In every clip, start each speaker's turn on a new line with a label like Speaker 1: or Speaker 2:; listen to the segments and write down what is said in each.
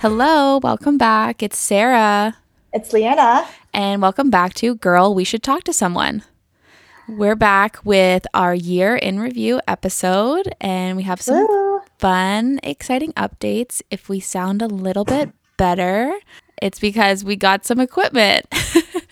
Speaker 1: Hello, welcome back. It's Sarah.
Speaker 2: It's Leanna.
Speaker 1: And welcome back to Girl, We Should Talk to Someone. We're back with our year in review episode, and we have some
Speaker 2: Woo.
Speaker 1: fun, exciting updates. If we sound a little bit better, it's because we got some equipment.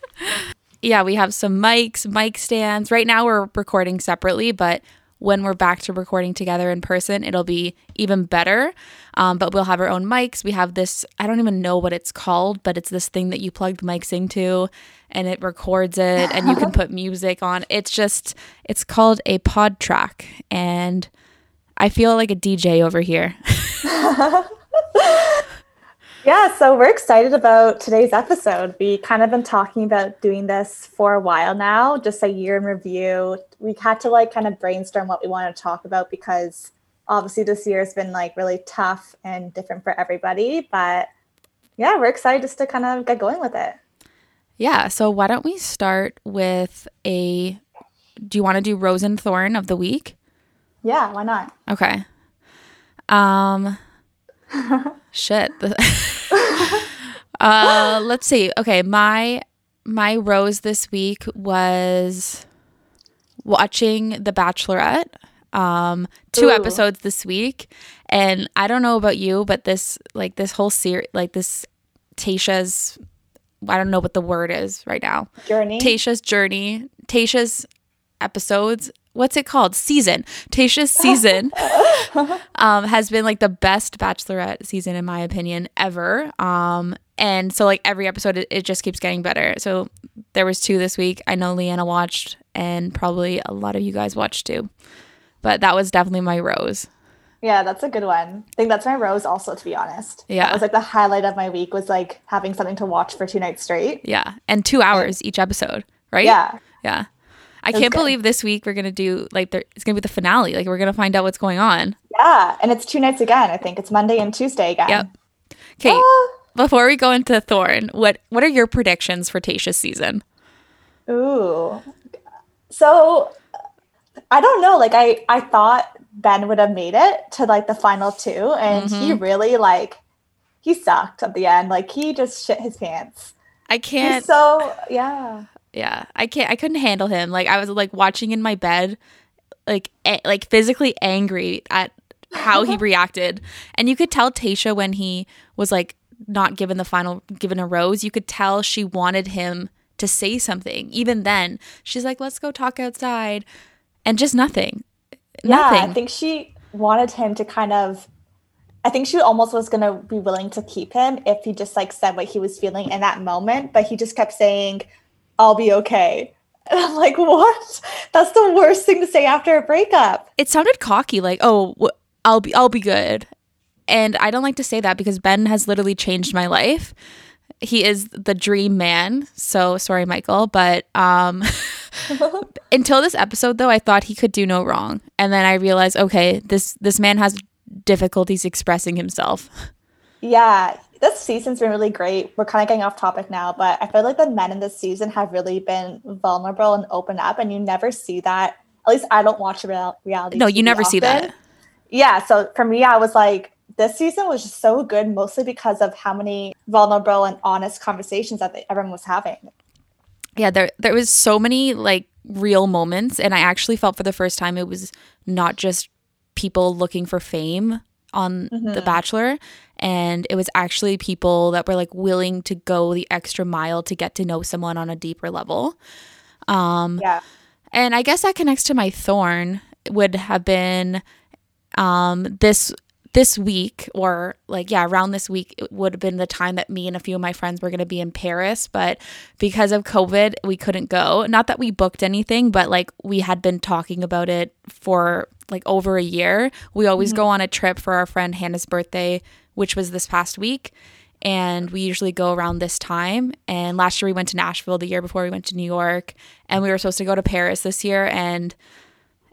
Speaker 1: yeah, we have some mics, mic stands. Right now, we're recording separately, but when we're back to recording together in person, it'll be even better. Um, but we'll have our own mics. We have this, I don't even know what it's called, but it's this thing that you plug the mics into and it records it and you can put music on. It's just, it's called a PodTrak. And I feel like a DJ over here.
Speaker 2: Yeah, so we're excited about today's episode. We kind of been talking about doing this for a while now, just a year in review. We had to like kind of brainstorm what we want to talk about because obviously this year has been like really tough and different for everybody. But yeah, we're excited just to kind of get going with it.
Speaker 1: Yeah. So why don't we start with a, do you want to do Rose and Thorn of the week?
Speaker 2: Yeah, why not?
Speaker 1: Okay. Um, shit. uh, let's see. Okay, my my rose this week was watching The Bachelorette. Um, two
Speaker 2: Ooh.
Speaker 1: episodes this week, and I don't know about you, but this like this whole series, like this Tayshia's, I don't know what the word is right now.
Speaker 2: Journey.
Speaker 1: Tayshia's journey, Tayshia's episodes. What's it called? Season. Tayshia's season um, has been like the best Bachelorette season in my opinion ever. Um, and so like every episode, it, it just keeps getting better. So there was two this week. I know Leanna watched, and probably a lot of you guys watched too. But that was definitely my rose.
Speaker 2: yeah, that's a good one. I think that's my rose also, to be honest.
Speaker 1: Yeah.
Speaker 2: That was like the highlight of my week was like having something to watch for two nights straight.
Speaker 1: Yeah, and two hours each episode, right?
Speaker 2: Yeah.
Speaker 1: yeah. I can't
Speaker 2: good.
Speaker 1: believe this week we're gonna do like there, it's gonna be the finale. Like we're gonna find out what's going on.
Speaker 2: Yeah, and it's two nights again. I think it's Monday and Tuesday again.
Speaker 1: Yep. Okay,
Speaker 2: Ah,
Speaker 1: before we go into Thorn, what what are your predictions for Tayshia's season?
Speaker 2: ooh. So I don't know. Like I, I thought Ben would have made it to like the final two, and he
Speaker 1: Mm-hmm.
Speaker 2: really like he sucked at the end. Like he just shit his pants.
Speaker 1: I can't.
Speaker 2: He's so yeah.
Speaker 1: Yeah, I can't. I couldn't handle him. Like I was like watching in my bed, like a- like physically angry at how he reacted, and you could tell Tayshia when he was like not given the final given a rose. You could tell she wanted him to say something. Even then, she's like, "Let's go talk outside," and just nothing.
Speaker 2: Yeah,
Speaker 1: Nothing.
Speaker 2: I think she wanted him to kind of. I think she almost was gonna be willing to keep him if he just like said what he was feeling in that moment, but he just kept saying, "I'll be okay." And I'm like, "What? That's the worst thing to say after a breakup."
Speaker 1: it sounded cocky like oh wh- i'll be i'll be good and i don't like to say that because ben has literally changed my life he is the dream man so sorry michael but um until this episode though i thought he could do no wrong and then i realized okay this this man has difficulties expressing himself
Speaker 2: Yeah, this season's been really great. We're kind of getting off topic now, but I feel like the men in this season have really been vulnerable and open up, and you never see that. At least I don't watch real- reality.
Speaker 1: no you
Speaker 2: TV
Speaker 1: never see that
Speaker 2: Yeah, so for me, I was like, this season was just so good, mostly because of how many vulnerable and honest conversations that they, everyone was having.
Speaker 1: yeah there there was so many like real moments and i actually felt for the first time it was not just people looking for fame on the bachelor and it was actually people that were like willing to go the extra mile to get to know someone on a deeper level. Um,
Speaker 2: Yeah,
Speaker 1: and I guess that connects to my thorn would have been um this this week or like yeah around this week it would have been the time that me and a few of my friends were going to be in Paris but because of covid we couldn't go. Not that we booked anything but like we had been talking about it for like over a year we always go mm-hmm. on a trip for our friend Hannah's birthday which was this past week and we usually go around this time. And last year we went to Nashville, the year before we went to New York, and we were supposed to go to Paris this year. And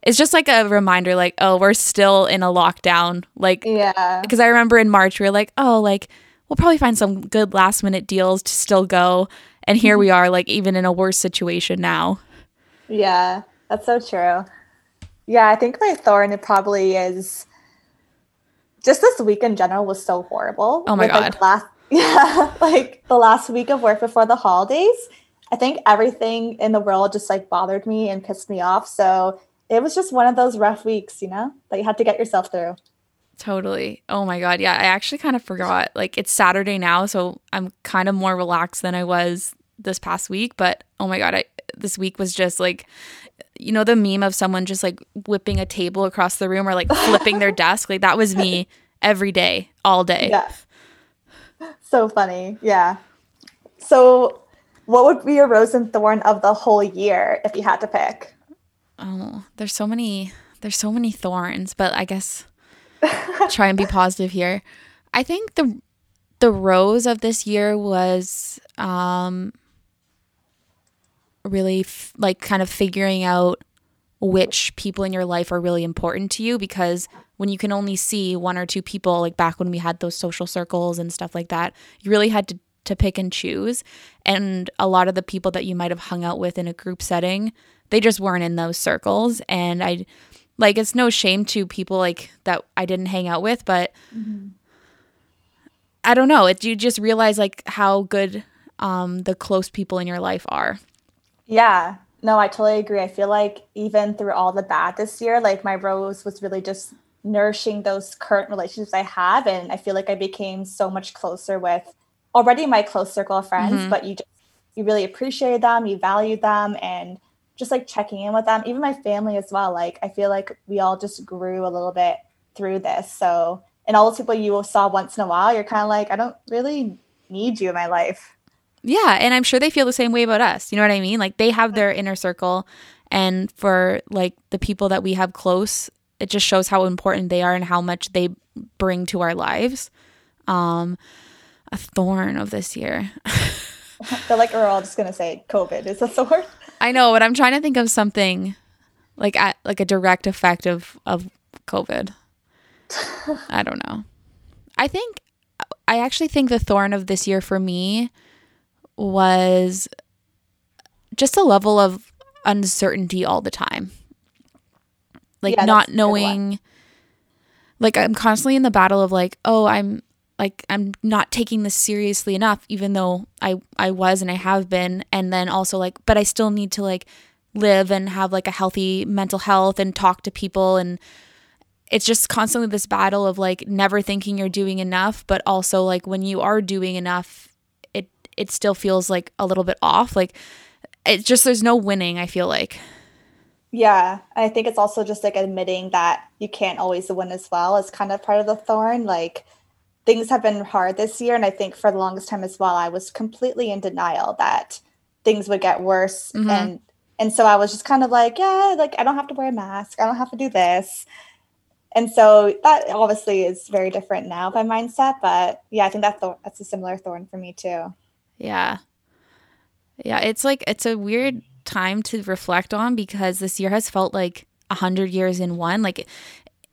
Speaker 1: it's just like a reminder, like, oh, we're still in a lockdown. Like,
Speaker 2: yeah,
Speaker 1: because I remember in March we were like, oh, like we'll probably find some good last minute deals to still go. And here we are, like even in a worse situation now.
Speaker 2: yeah. That's so true. Yeah, I think my thorn it probably is just this week in general was so horrible.
Speaker 1: Oh my
Speaker 2: With, like,
Speaker 1: God.
Speaker 2: the last, yeah, like the last week of work before the holidays. I think everything in the world just like bothered me and pissed me off. So it was just one of those rough weeks, you know, that you had to get yourself through.
Speaker 1: Totally. Oh my god. Yeah, I actually kind of forgot. Like it's Saturday now, so I'm kind of more relaxed than I was this past week, but oh my god, I this week was just like you know the meme of someone just like whipping a table across the room or like flipping their desk? Like that was me every day, all day.
Speaker 2: Yeah. So funny. Yeah. So what would be your rose and thorn of the whole year if you had to pick?
Speaker 1: Oh, there's so many there's so many thorns, but I guess try and be positive here. I think the the rose of this year was um really f- like kind of figuring out which people in your life are really important to you because when you can only see one or two people like back when we had those social circles and stuff like that you really had to to pick and choose. And a lot of the people that you might have hung out with in a group setting they just weren't in those circles. And i like it's no shame to people like that i didn't hang out with but i don't know. It you just realize like how good um the close people in your life are
Speaker 2: Yeah. No, I totally agree. I feel like even through all the bad this year, like my rose was really just nourishing those current relationships I have. And I feel like I became so much closer with already my close circle of friends, mm-hmm. but you just, you really appreciate them, you value them, and just like checking in with them, even my family as well. Like I feel like we all just grew a little bit through this. So, and all those people you saw once in a while, you're kind of like, I don't really need you in my life.
Speaker 1: Yeah, and I'm sure they feel the same way about us. You know what I mean? Like they have their inner circle and for like the people that we have close, it just shows how important they are and how much they bring to our lives. Um a thorn of this year.
Speaker 2: I feel like we're all just gonna say COVID is a thorn.
Speaker 1: I know, but I'm trying to think of something like at like a direct effect of of COVID. I don't know. I think I actually think the thorn of this year for me was just a level of uncertainty all the time. Like
Speaker 2: Yeah,
Speaker 1: not
Speaker 2: that's a good one.
Speaker 1: knowing like I'm constantly in the battle of like, oh, I'm like I'm not taking this seriously enough even though I I was and I have been and then also like but I still need to like live and have like a healthy mental health and talk to people and it's just constantly this battle of like never thinking you're doing enough but also like when you are doing enough it still feels like a little bit off like it just there's no winning I feel like
Speaker 2: Yeah, I think it's also just like admitting that you can't always win as well is kind of part of the thorn. Like things have been hard this year, and I think for the longest time as well, I was completely in denial that things would get worse,
Speaker 1: Mhm.
Speaker 2: and and so I was just kind of like, yeah, like I don't have to wear a mask, I don't have to do this, and so that obviously is very different now by mindset. But yeah, I think that thor- that's a similar thorn for me too.
Speaker 1: Yeah. Yeah, it's like it's a weird time to reflect on because this year has felt like a hundred years in one. Like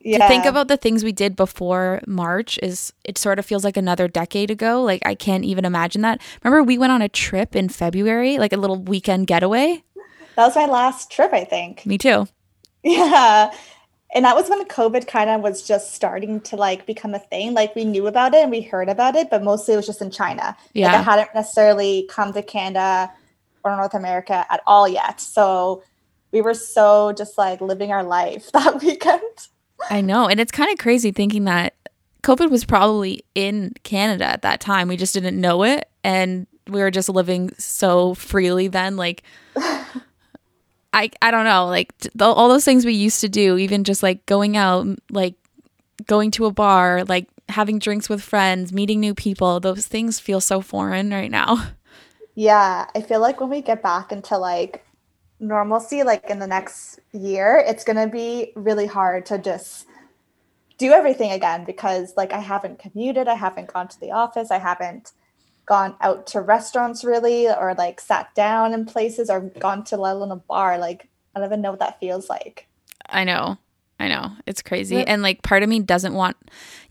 Speaker 2: Yeah,
Speaker 1: to think about the things we did before March is it sort of feels like another decade ago. Like I can't even imagine that. Remember we went on a trip in February, like a little weekend getaway?
Speaker 2: that was my last trip, I think.
Speaker 1: Me too.
Speaker 2: Yeah. And that was when COVID kind of was just starting to like become a thing. Like we knew about it and we heard about it, but mostly it was just in China. Like
Speaker 1: Yeah.
Speaker 2: it hadn't necessarily come to Canada or North America at all yet. So we were so just like living our life that weekend.
Speaker 1: I know. And it's kind of crazy thinking that COVID was probably in Canada at that time. We just didn't know it. And we were just living so freely then. Like, I, I don't know. Like, the, all those things we used to do, even just like going out, like going to a bar, like having drinks with friends, meeting new people, those things feel so foreign right now.
Speaker 2: Yeah. I feel like when we get back into like normalcy, like in the next year, it's going to be really hard to just do everything again because like I haven't commuted, I haven't gone to the office, I haven't gone out to restaurants really or like sat down in places or gone to let alone a bar. Like I don't even know what that feels like.
Speaker 1: I know. I know. It's crazy.
Speaker 2: Yeah.
Speaker 1: And like part of me doesn't want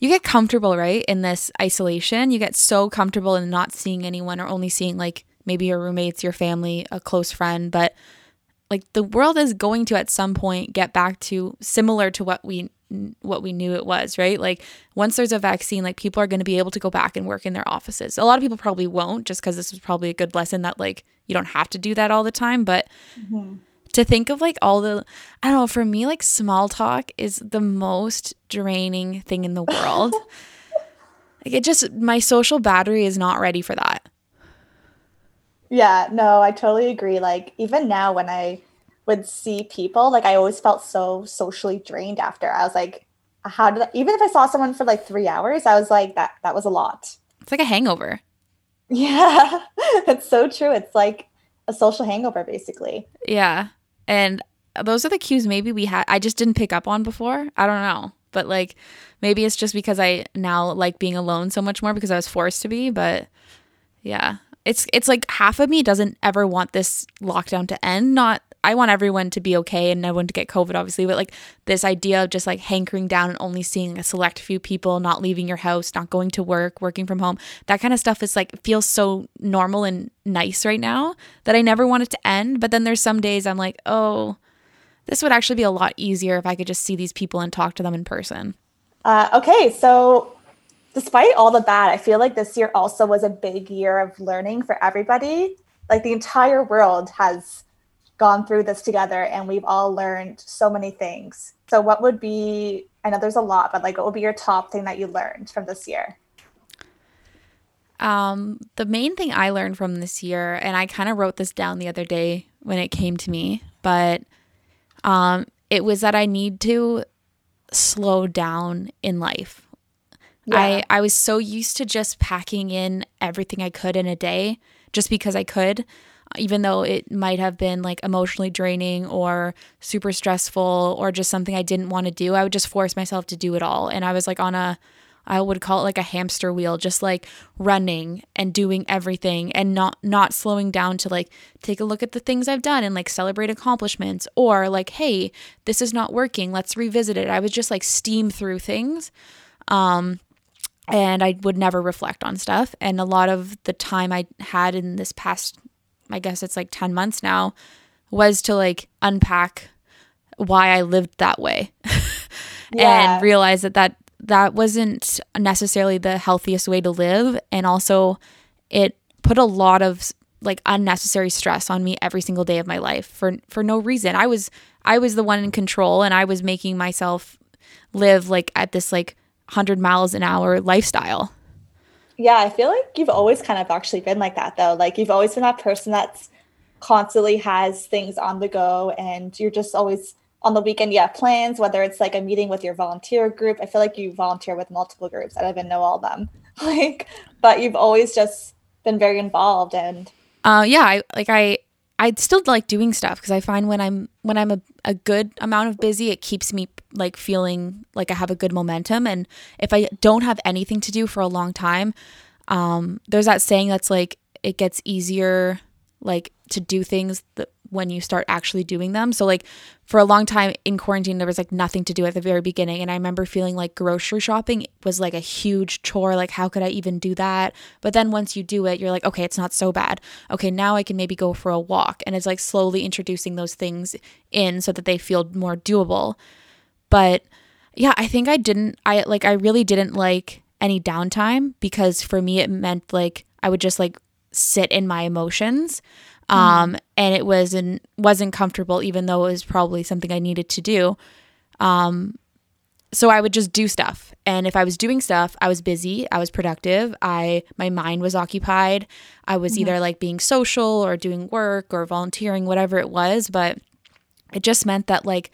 Speaker 1: you get comfortable, right? In this isolation. You get so comfortable in not seeing anyone or only seeing like maybe your roommates, your family, a close friend, but like the world is going to at some point get back to similar to what we what we knew it was, right? Like once there's a vaccine, like people are going to be able to go back and work in their offices. A lot of people probably won't just cuz this was probably a good lesson that like you don't have to do that all the time, but mm-hmm. to think of like all the I don't know, for me like small talk is the most draining thing in the world. like it just my social battery is not ready for that.
Speaker 2: Yeah, no, I totally agree. Like even now when I would see people, like I always felt so socially drained after. I was like, how did I, even if I saw someone for like three hours, I was like, that that was a lot.
Speaker 1: It's like a hangover.
Speaker 2: Yeah, it's so true. It's like a social hangover, basically.
Speaker 1: Yeah, and those are the cues maybe we had. I just didn't pick up on before. I don't know, but like maybe it's just because I now like being alone so much more because I was forced to be. But yeah, it's it's like half of me doesn't ever want this lockdown to end. Not I want everyone to be okay and no one to get COVID, obviously, but like this idea of just like hankering down and only seeing a select few people, not leaving your house, not going to work, working from home, that kind of stuff is like feels so normal and nice right now that I never want it to end. But then there's some days I'm like, oh, this would actually be a lot easier if I could just see these people and talk to them in person.
Speaker 2: Uh, okay, so despite all the bad, I feel like this year also was a big year of learning for everybody. Like the entire world has gone through this together and we've all learned so many things. So, what would be, I know there's a lot, but like, what would be your top thing that you learned from this year?
Speaker 1: Um, the main thing I learned from this year, and I kind of wrote this down the other day when it came to me, but um, it was that I need to slow down in life. Yeah. I, I was so used to just packing in everything I could in a day just because I could, even though it might have been like emotionally draining or super stressful or just something I didn't want to do. I would just force myself to do it all. And I was like on a, I would call it like a hamster wheel, just like running and doing everything and not not slowing down to like take a look at the things I've done and like celebrate accomplishments or like, hey, this is not working, let's revisit it. I was just like steam through things. Um, and I would never reflect on stuff. And a lot of the time I had in this past, I guess it's like 10 months now, was to like unpack why I lived that way yeah. and realize that, that that wasn't necessarily the healthiest way to live. And also, it put a lot of like unnecessary stress on me every single day of my life for for no reason. I was I was the one in control and I was making myself live like at this like 100 miles an hour lifestyle.
Speaker 2: Yeah, I feel like you've always kind of actually been like that though. Like you've always been that person that's constantly has things on the go and you're just always on the weekend you have plans, whether it's like a meeting with your volunteer group. I feel like you volunteer with multiple groups. I don't even know all of them. Like, but you've always just been very involved and
Speaker 1: uh yeah, I like I I still like doing stuff because I find when I'm when I'm a, a good amount of busy, it keeps me like feeling like I have a good momentum. And if I don't have anything to do for a long time, um, there's that saying that's like it gets easier like to do things that when you start actually doing them. So like for a long time in quarantine there was like nothing to do at the very beginning and I remember feeling like grocery shopping was like a huge chore like how could I even do that? But then once you do it you're like okay, it's not so bad. Okay, now I can maybe go for a walk and it's like slowly introducing those things in so that they feel more doable. But yeah, I think I didn't I like I really didn't like any downtime because for me it meant like I would just like sit in my emotions. Um, mm. and it wasn't wasn't comfortable, even though it was probably something I needed to do. Um, so I would just do stuff, and if I was doing stuff, I was busy, I was productive, I my mind was occupied. I was mm-hmm. either like being social or doing work or volunteering, whatever it was, but it just meant that like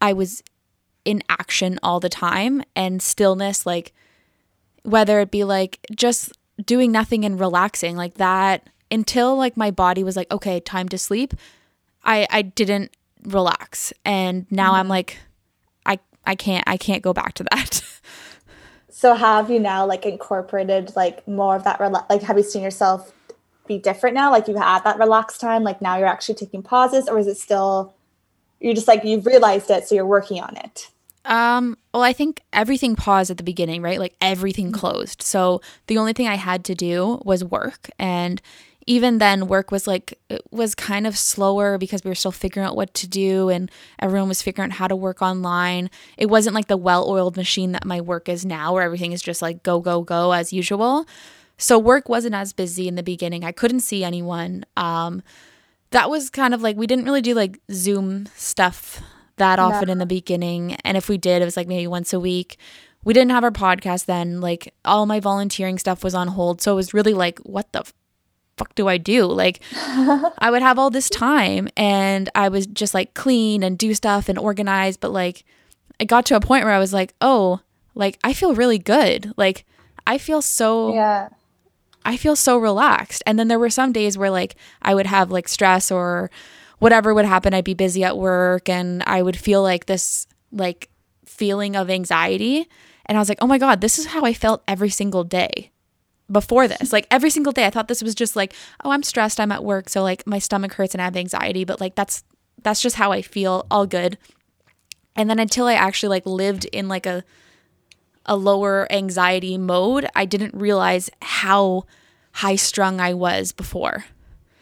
Speaker 1: I was in action all the time and stillness like whether it be like just doing nothing and relaxing like that until like my body was like, okay, time to sleep, I I didn't relax. And now mm-hmm. I'm like I I can't I can't go back to that.
Speaker 2: so have you now like incorporated like more of that rela- like have you seen yourself be different now? Like you had that relaxed time, like now you're actually taking pauses or is it still you're just like you've realized it so you're working on it?
Speaker 1: Um, well, I think everything paused at the beginning, right? Like everything mm-hmm. closed. So the only thing I had to do was work. And even then work was like it was kind of slower because we were still figuring out what to do and everyone was figuring out how to work online. It wasn't like the well-oiled machine that my work is now where everything is just like go go go as usual. So work wasn't as busy in the beginning. I couldn't see anyone. Um, that was kind of like we didn't really do like zoom stuff that often no. in the beginning. And if we did it was like maybe once a week. We didn't have our podcast then. Like all my volunteering stuff was on hold. So it was really like what the fuck do I do? Like, I would have all this time and I was just like clean and do stuff and organize. But like, it got to a point where I was like, oh, like, I feel really good. Like, I feel so.
Speaker 2: Yeah.
Speaker 1: I feel so relaxed. And then there were some days where like I would have like stress or whatever would happen. I'd be busy at work and I would feel like this like feeling of anxiety. And I was like, oh my God, this is how I felt every single day before this. Like every single day I thought this was just like, oh, I'm stressed, I'm at work, so like my stomach hurts and I have anxiety, but like that's that's just how I feel, all good. And then until I actually like lived in like a a lower anxiety mode, I didn't realize how high strung I was before.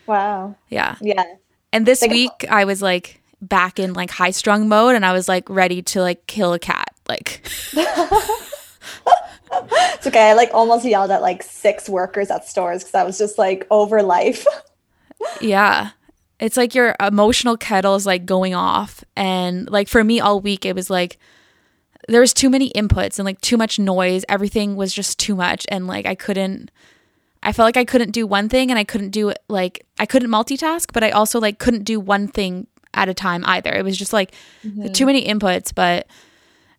Speaker 2: Wow.
Speaker 1: Yeah.
Speaker 2: Yeah.
Speaker 1: And this like, week I was like back in like high strung mode and I was like ready to like kill a cat. Like
Speaker 2: it's okay. I like almost yelled at like six workers at stores because I was just like over life.
Speaker 1: yeah. It's like your emotional kettle is like going off. And like for me all week, it was like there was too many inputs and like too much noise. Everything was just too much. And like I couldn't, I felt like I couldn't do one thing and I couldn't do it like, I couldn't multitask, but I also like couldn't do one thing at a time either. It was just like mm-hmm. too many inputs. But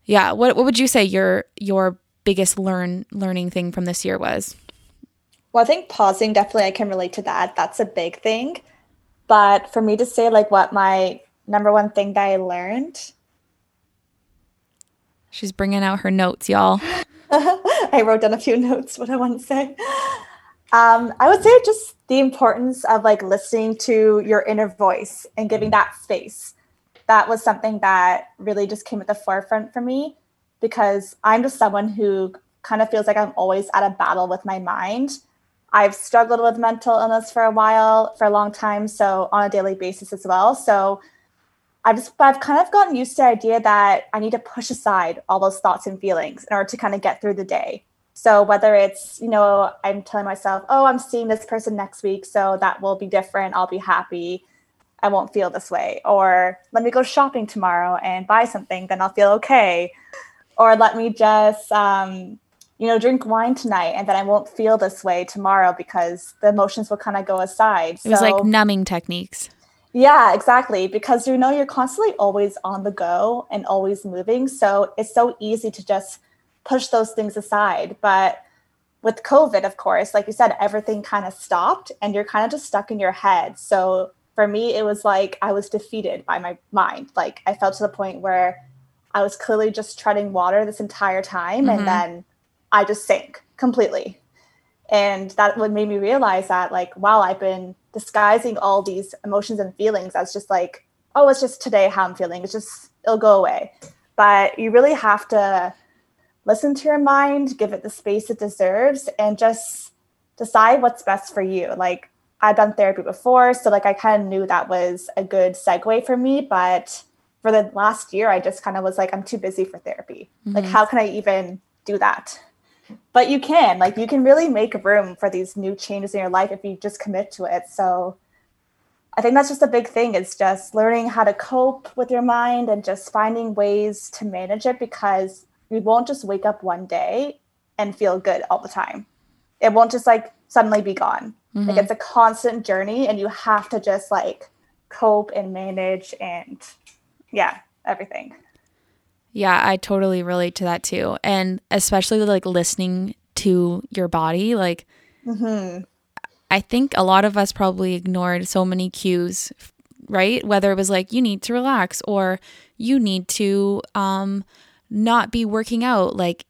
Speaker 1: yeah, what, what would you say your, your biggest learn learning thing from this year was?
Speaker 2: Well, I think pausing definitely I can relate to that. That's a big thing. But for me to say like what my number one thing that I learned.
Speaker 1: She's bringing out her notes, y'all.
Speaker 2: I wrote down a few notes what I want to say. Um, I would say just the importance of like listening to your inner voice and giving that space. That was something that really just came at the forefront for me because I'm just someone who kind of feels like I'm always at a battle with my mind. I've struggled with mental illness for a while, for a long time, so on a daily basis as well. So I've just I've kind of gotten used to the idea that I need to push aside all those thoughts and feelings in order to kind of get through the day. So whether it's, you know, I'm telling myself, oh, I'm seeing this person next week, so that will be different, I'll be happy. I won't feel this way. Or let me go shopping tomorrow and buy something, then I'll feel okay or let me just um, you know drink wine tonight and then i won't feel this way tomorrow because the emotions will kind of go aside.
Speaker 1: It was like numbing techniques.
Speaker 2: Yeah exactly because you know you're constantly always on the go and always moving so it's so easy to just push those things aside. But with covid of course like you said everything kind of stopped and you're kind of just stuck in your head. So for me it was like i was defeated by my mind. Like i felt to the point where I was clearly just treading water this entire time. Mm-hmm. And then I just sank completely. And that would made me realize that, like, wow, I've been disguising all these emotions and feelings as just like, oh, it's just today how I'm feeling. It's just, it'll go away. But you really have to listen to your mind, give it the space it deserves, and just decide what's best for you. Like, I've done therapy before, so like I kind of knew that was a good segue for me, but for the last year, I just kind of was like, I'm too busy for therapy. Mm-hmm. Like, how can I even do that? But you can, like, you can really make room for these new changes in your life if you just commit to it. So I think that's just a big thing is just learning how to cope with your mind and just finding ways to manage it because you won't just wake up one day and feel good all the time. It won't just like suddenly be gone. Mm-hmm. Like it's a constant journey and you have to just like cope and manage and yeah, everything.
Speaker 1: Yeah, I totally relate to that too. And especially like listening to your body. Like, mm-hmm. I think a lot of us probably ignored so many cues, right? Whether it was like, you need to relax or you need to um, not be working out like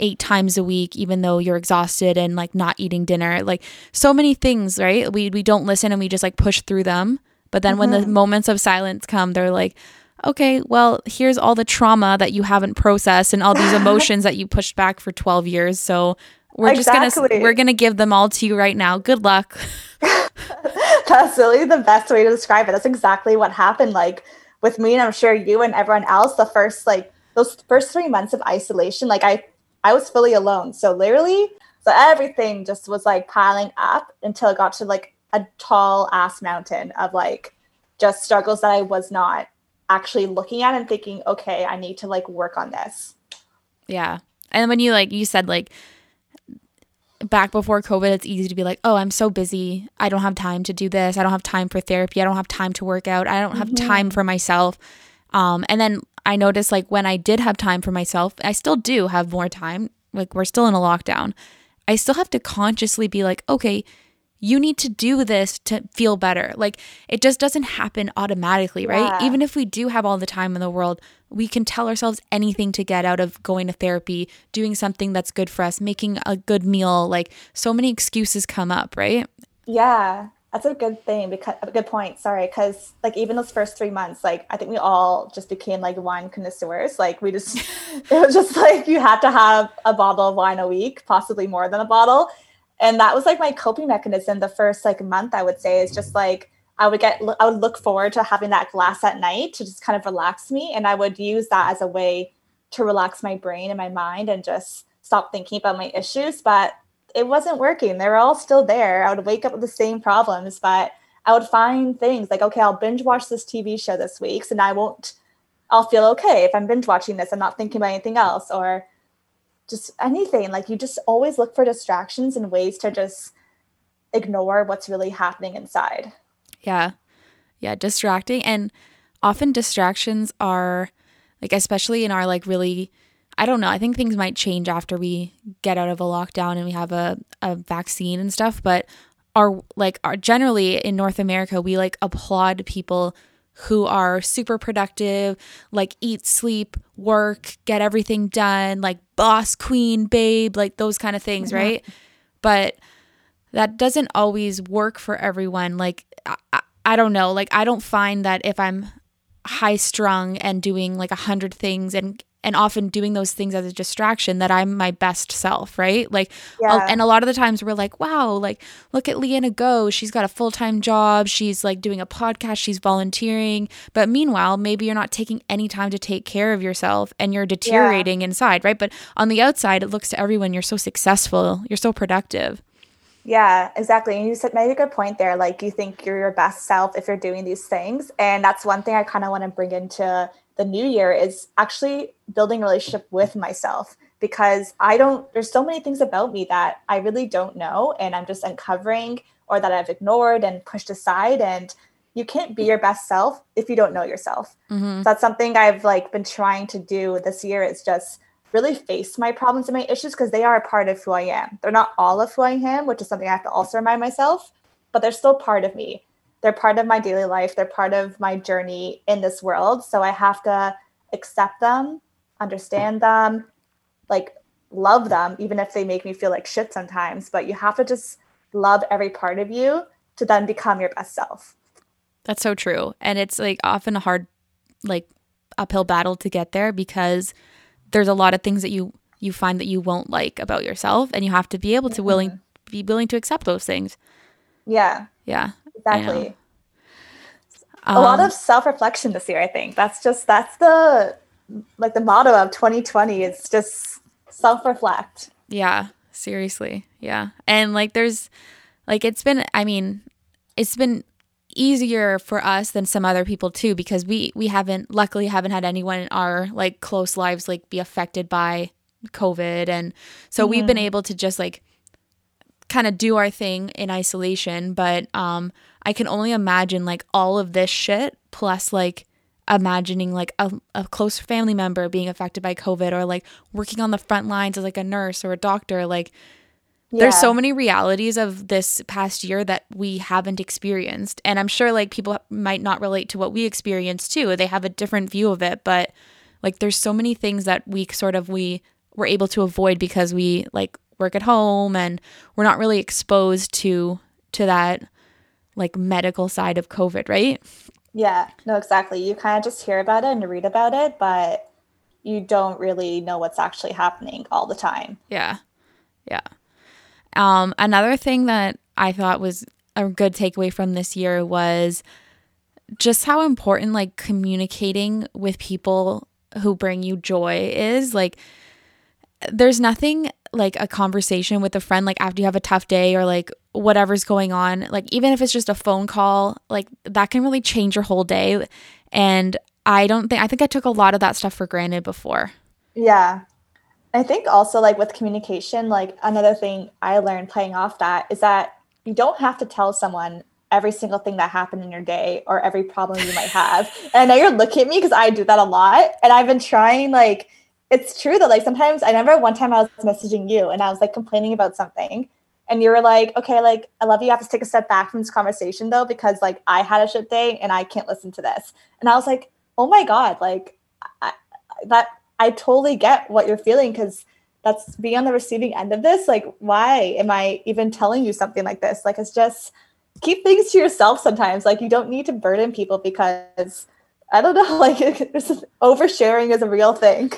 Speaker 1: eight times a week, even though you're exhausted and like not eating dinner. Like, so many things, right? We, we don't listen and we just like push through them. But then mm-hmm. when the mm-hmm. moments of silence come, they're like, okay, well, here's all the trauma that you haven't processed and all these emotions that you pushed back for 12 years. So we're
Speaker 2: Exactly.
Speaker 1: just gonna we're gonna give them all to you right now. Good luck.
Speaker 2: That's really the best way to describe it. That's exactly what happened. Like with me, and I'm sure you and everyone else, the first like those first three months of isolation, like I I was fully alone. So literally, so everything just was like piling up until it got to like a tall ass mountain of like just struggles that I was not actually looking at and thinking, okay, I need to like work on this.
Speaker 1: Yeah. And when you like you said like back before COVID, it's easy to be like, oh, I'm so busy. I don't have time to do this. I don't have time for therapy. I don't have time to work out. I don't have time for myself. Um, and then I noticed like when I did have time for myself, I still do have more time. Like we're still in a lockdown. I still have to consciously be like, okay, you need to do this to feel better. Like it just doesn't happen automatically, right?
Speaker 2: Yeah.
Speaker 1: Even if we do have all the time in the world, we can tell ourselves anything to get out of going to therapy, doing something that's good for us, making a good meal. Like so many excuses come up, right?
Speaker 2: Yeah, that's a good thing because a good point. Sorry, because like even those first three months, like I think we all just became like wine connoisseurs. Like we just, it was just like you had to have a bottle of wine a week, possibly more than a bottle, and that was like my coping mechanism. The first like month, I would say, is just like I would get, I would look forward to having that glass at night to just kind of relax me, and I would use that as a way to relax my brain and my mind and just stop thinking about my issues. But it wasn't working. They were all still there. I would wake up with the same problems, but I would find things like, okay, I'll binge watch this TV show this week, so I won't. I'll feel okay if I'm binge watching this. I'm not thinking about anything else, or just anything. Like you just always look for distractions and ways to just ignore what's really happening inside.
Speaker 1: Yeah. Yeah, distracting and often distractions are like especially in our like really I don't know, I think things might change after we get out of a lockdown and we have a, a vaccine and stuff, but are like are generally in North America we like applaud people who are super productive, like eat, sleep, work, get everything done, like boss queen, babe, like those kind of things, right? But that doesn't always work for everyone. Like, I, I, I don't know. Like, I don't find that if I'm high strung and doing like a hundred things and and often doing those things as a distraction that I'm my best self, right? Like,
Speaker 2: Yeah.
Speaker 1: and a lot of the times we're like, wow, like, look at Leanna go. She's got a full time job. She's like doing a podcast. She's volunteering. But meanwhile, maybe you're not taking any time to take care of yourself and you're deteriorating inside, right? But on the outside, it looks to everyone you're so successful, you're so productive.
Speaker 2: Yeah, exactly. And you said made a good point there. Like you think you're your best self if you're doing these things. And that's one thing I kind of want to bring into the new year is actually building a relationship with myself because I don't there's so many things about me that I really don't know and I'm just uncovering or that I've ignored and pushed aside and you can't be your best self if you don't know yourself.
Speaker 1: Mm-hmm.
Speaker 2: So that's something I've like been trying to do this year is just really face my problems and my issues because they are a part of who I am. They're not all of who I am, which is something I have to also remind myself, but they're still part of me. They're part of my daily life. They're part of my journey in this world. So I have to accept them, understand them, like love them, even if they make me feel like shit sometimes. But you have to just love every part of you to then become your best self.
Speaker 1: That's so true. And it's like often a hard like uphill battle to get there because there's a lot of things that you you find that you won't like about yourself and you have to be able to willing mm-hmm. be willing to accept those things.
Speaker 2: Yeah,
Speaker 1: Yeah. I know.
Speaker 2: exactly. a lot
Speaker 1: Um,
Speaker 2: of self-reflection this year i think that's just that's the like the motto of 2020 it's just self-reflect
Speaker 1: Yeah, seriously. Yeah. And like there's like it's been I mean, it's been easier for us than some other people too because we we haven't luckily haven't had anyone in our like close lives like be affected by COVID and so we've been able to just like kind of do our thing in isolation, but um I can only imagine like all of this shit plus like imagining like a, a close family member being affected by COVID or like working on the front lines as like a nurse or a doctor. Like there's so many realities of this past year that we haven't experienced. And I'm sure like people might not relate to what we experienced too. They have a different view of it, but like there's so many things that we sort of we were able to avoid because we like work at home and we're not really exposed to to that like medical side of COVID, right?
Speaker 2: yeah no exactly you kind of just hear about it and read about it but you don't really know what's actually happening all the time
Speaker 1: Yeah. Yeah. Um, another thing that I thought was a good takeaway from this year was just how important like communicating with people who bring you joy is. Like, there's nothing like a conversation with a friend, like after you have a tough day or like whatever's going on, like even if it's just a phone call, like that can really change your whole day. And I don't think, I think I took a lot of that stuff for granted before.
Speaker 2: Yeah. I think also like with communication, like another thing I learned playing off that is that you don't have to tell someone every single thing that happened in your day or every problem you might have. and I know you're looking at me because I do that a lot. And I've been trying like it's true that like sometimes I remember one time I was messaging you and I was like complaining about something and you were like, okay, like I love you. I have to take a step back from this conversation though, because like I had a shit day and I can't listen to this. And I was like, oh my God, like I, that I totally get what you're feeling because that's being on the receiving end of this. Like, why am I even telling you something like this? Like, it's just keep things to yourself sometimes. Like, you don't need to burden people because I don't know, like oversharing is a real thing.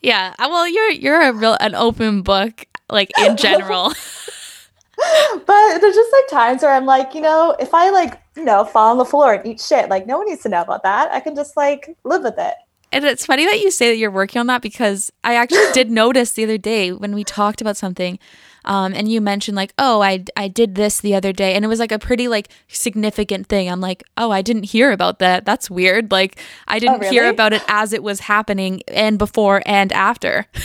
Speaker 1: Yeah. Uh, well, you're you're a real an open book, like in general.
Speaker 2: but there's just like times where I'm like, you know, if I like, you know, fall on the floor and eat shit, like no one needs to know about that. I can just like live with it.
Speaker 1: And it's funny that you say that you're working on that because I actually did notice the other day when we talked about something. Um, and you mentioned like, oh, I, I did this the other day, and it was like a pretty like significant thing. I'm like, oh, I didn't hear about that. That's weird. Like, I didn't oh, really? hear about it as it was happening, and before and after.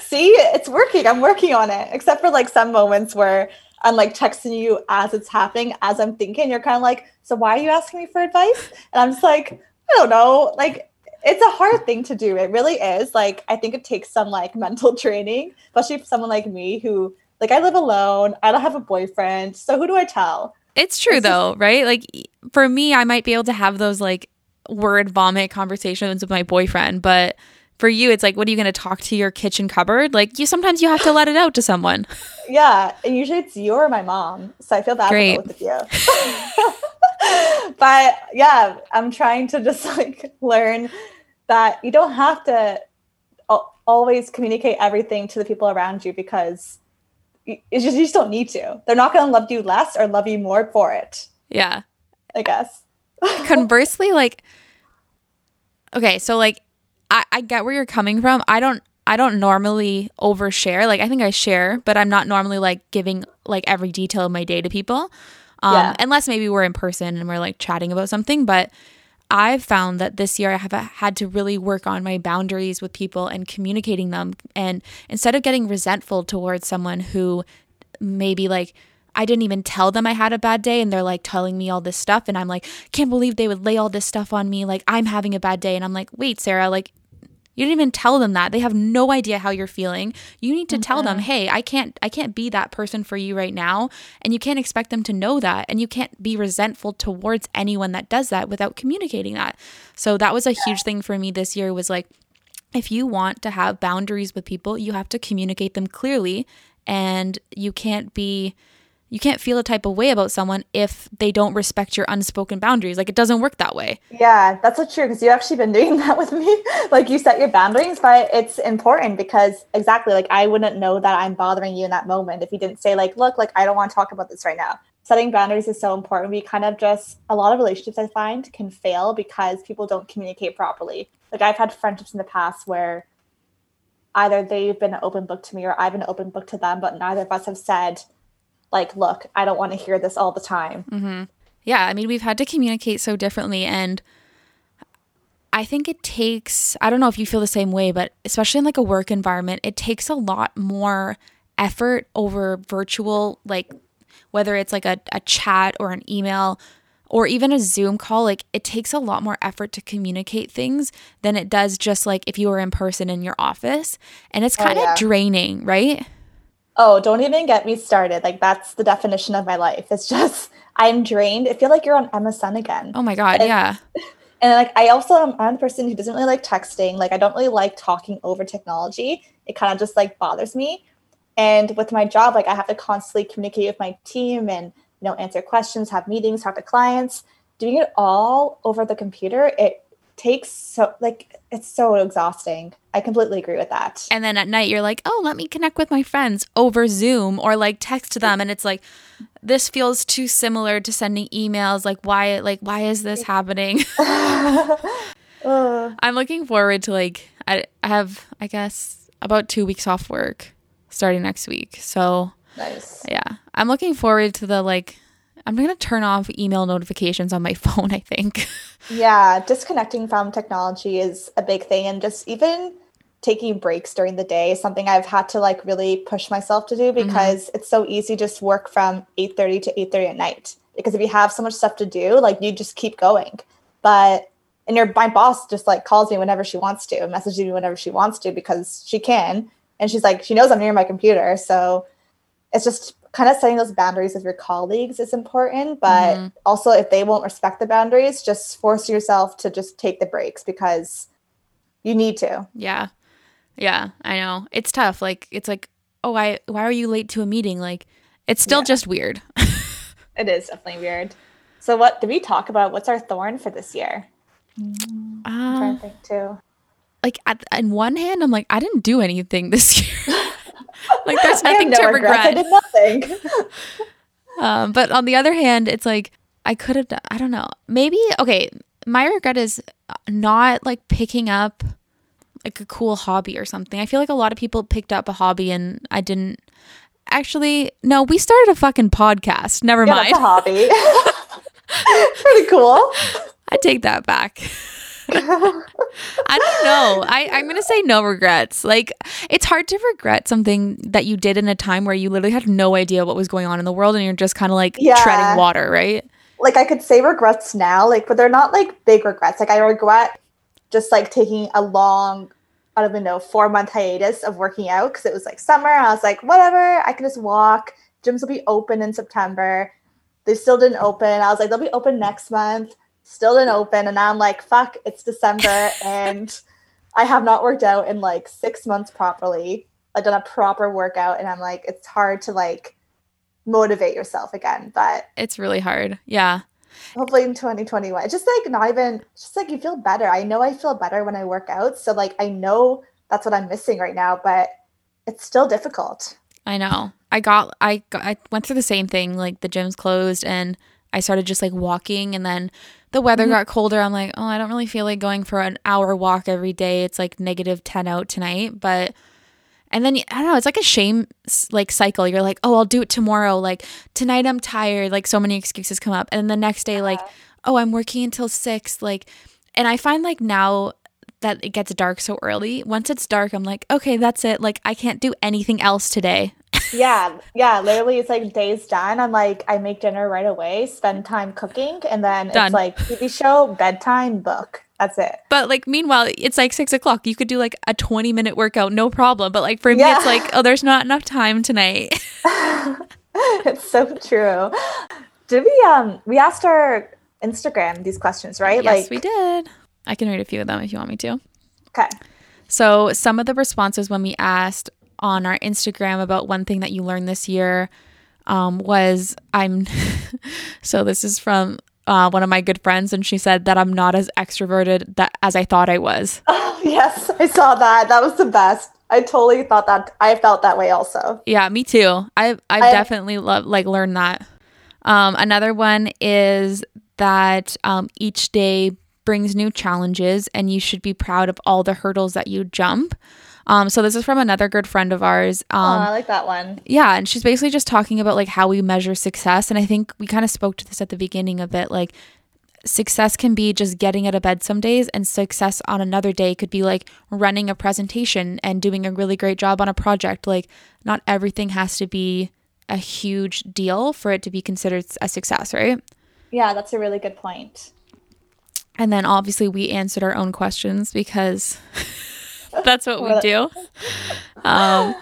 Speaker 2: See, it's working. I'm working on it. Except for like some moments where I'm like texting you as it's happening, as I'm thinking. You're kind of like, so why are you asking me for advice? And I'm just like, I don't know. Like it's a hard thing to do. It really is. Like I think it takes some like mental training, especially for someone like me who like I live alone. I don't have a boyfriend. So who do I tell?
Speaker 1: It's true it's though, just- right? Like for me, I might be able to have those like word vomit conversations with my boyfriend, but for you it's like what are you going to talk to your kitchen cupboard like you sometimes you have to let it out to someone
Speaker 2: yeah and usually it's you or my mom so i feel bad Great. with you but yeah, I'm trying to just like learn that you don't have to always communicate everything to the people around you because it's just you just don't need to. They're not going to love you less or love you more for it.
Speaker 1: Yeah.
Speaker 2: I guess.
Speaker 1: Conversely, like okay, so like I, I get where you're coming from. I don't I don't normally overshare. Like I think I share, but I'm not normally like giving like every detail of my day to people. Um, yeah. Unless maybe we're in person and we're like chatting about something. But I've found that this year I have had to really work on my boundaries with people and communicating them. And instead of getting resentful towards someone who maybe like, I didn't even tell them I had a bad day and they're like telling me all this stuff and I'm like can't believe they would lay all this stuff on me like I'm having a bad day and I'm like wait Sarah like you didn't even tell them that. They have no idea how you're feeling. You need to tell them, mm-hmm. "Hey, I can't I can't be that person for you right now." And you can't expect them to know that, and you can't be resentful towards anyone that does that without communicating that. So that was a huge thing for me this year was like if you want to have boundaries with people, you have to communicate them clearly and you can't be you can't feel a type of way about someone if they don't respect your unspoken boundaries. Like it doesn't work that way.
Speaker 2: Yeah, that's so true because you've actually been doing that with me. like you set your boundaries, but it's important because exactly like I wouldn't know that I'm bothering you in that moment if you didn't say like, look, like I don't want to talk about this right now. Setting boundaries is so important. We kind of just a lot of relationships I find can fail because people don't communicate properly. Like I've had friendships in the past where either they've been an open book to me or I've been an open book to them, but neither of us have said like, look, I don't want to hear this all the time.
Speaker 1: Mm-hmm. Yeah. I mean, we've had to communicate so differently. And I think it takes, I don't know if you feel the same way, but especially in like a work environment, it takes a lot more effort over virtual, like whether it's like a, a chat or an email or even a Zoom call, like it takes a lot more effort to communicate things than it does just like if you were in person in your office. And it's kind of oh, yeah. draining, right?
Speaker 2: Oh, don't even get me started. Like that's the definition of my life. It's just I'm drained. I feel like you're on MSN again.
Speaker 1: Oh my god,
Speaker 2: and,
Speaker 1: yeah.
Speaker 2: And like I also am I'm the person who doesn't really like texting. Like I don't really like talking over technology. It kind of just like bothers me. And with my job, like I have to constantly communicate with my team and you know answer questions, have meetings, talk to clients. Doing it all over the computer, it takes so like it's so exhausting. I completely agree with that.
Speaker 1: And then at night you're like, "Oh, let me connect with my friends over Zoom or like text them." And it's like this feels too similar to sending emails. Like why like why is this happening? I'm looking forward to like I, I have I guess about 2 weeks off work starting next week. So
Speaker 2: nice.
Speaker 1: Yeah. I'm looking forward to the like I'm going to turn off email notifications on my phone, I think.
Speaker 2: yeah, disconnecting from technology is a big thing and just even taking breaks during the day is something I've had to like really push myself to do mm-hmm. because mm-hmm. it's so easy just work from 8:30 to 8:30 at night. Because if you have so much stuff to do, like you just keep going. But and your my boss just like calls me whenever she wants to, messages me whenever she wants to because she can. And she's like, she knows I'm near my computer. So it's just kind of setting those boundaries with your colleagues is important. But mm-hmm. also if they won't respect the boundaries, just force yourself to just take the breaks because you need to.
Speaker 1: Yeah. Yeah, I know. It's tough. Like it's like, oh, why why are you late to a meeting? Like it's still yeah. just weird.
Speaker 2: it is definitely weird. So what did we talk about? What's our thorn for this year?
Speaker 1: Mm, I'm trying to think too. Like at, on one hand, I'm like, I didn't do anything this year. like there's nothing no to regret. I did nothing. um, but on the other hand, it's like I could have. done. I don't know. Maybe okay. My regret is not like picking up like a cool hobby or something. I feel like a lot of people picked up a hobby and I didn't. Actually, no, we started a fucking podcast. Never yeah, mind.
Speaker 2: Hobby. Pretty cool.
Speaker 1: I take that back. I don't know. I, I'm going to say no regrets. Like, it's hard to regret something that you did in a time where you literally had no idea what was going on in the world and you're just kind of like yeah. treading water, right?
Speaker 2: Like, I could say regrets now, like, but they're not like big regrets. Like, I regret just like taking a long, I don't even know, four month hiatus of working out because it was like summer. I was like, whatever, I can just walk. Gyms will be open in September. They still didn't open. I was like, they'll be open next month. Still didn't open. And now I'm like, fuck, it's December and I have not worked out in like six months properly. I've done a proper workout and I'm like, it's hard to like motivate yourself again. But
Speaker 1: it's really hard. Yeah
Speaker 2: hopefully in 2021 just like not even just like you feel better i know i feel better when i work out so like i know that's what i'm missing right now but it's still difficult
Speaker 1: i know i got i got, i went through the same thing like the gym's closed and i started just like walking and then the weather mm-hmm. got colder i'm like oh i don't really feel like going for an hour walk every day it's like negative 10 out tonight but and then I don't know, it's like a shame like cycle. You're like, "Oh, I'll do it tomorrow." Like, "Tonight I'm tired." Like so many excuses come up. And then the next day like, "Oh, I'm working until 6." Like and I find like now that it gets dark so early, once it's dark, I'm like, "Okay, that's it. Like I can't do anything else today."
Speaker 2: Yeah, yeah. Literally, it's like days done. I'm like, I make dinner right away, spend time cooking, and then Done. it's like TV show, bedtime, book. That's it.
Speaker 1: But like meanwhile, it's like six o'clock. You could do like a twenty minute workout, no problem. But like for me, it's like, oh, there's not enough time tonight.
Speaker 2: it's so true. Did we um we asked our Instagram these questions, right?
Speaker 1: Yes, like we did. I can read a few of them if you want me to.
Speaker 2: Okay.
Speaker 1: So some of the responses when we asked on our Instagram about one thing that you learned this year um, was I'm so this is from uh, one of my good friends, and she said that I'm not as extroverted that as I thought I was.
Speaker 2: Oh, yes, I saw that. That was the best. I totally thought that. I felt that way also.
Speaker 1: Yeah, me too. I I definitely love like learned that. Um, another one is that um, each day brings new challenges, and you should be proud of all the hurdles that you jump. Um, so this is from another good friend of ours.
Speaker 2: Um, oh, I like that one.
Speaker 1: Yeah, and she's basically just talking about like how we measure success, and I think we kind of spoke to this at the beginning of it, like success can be just getting out of bed some days and success on another day could be like running a presentation and doing a really great job on a project like not everything has to be a huge deal for it to be considered a success right
Speaker 2: yeah that's a really good point
Speaker 1: and then obviously we answered our own questions because That's what we do. Um,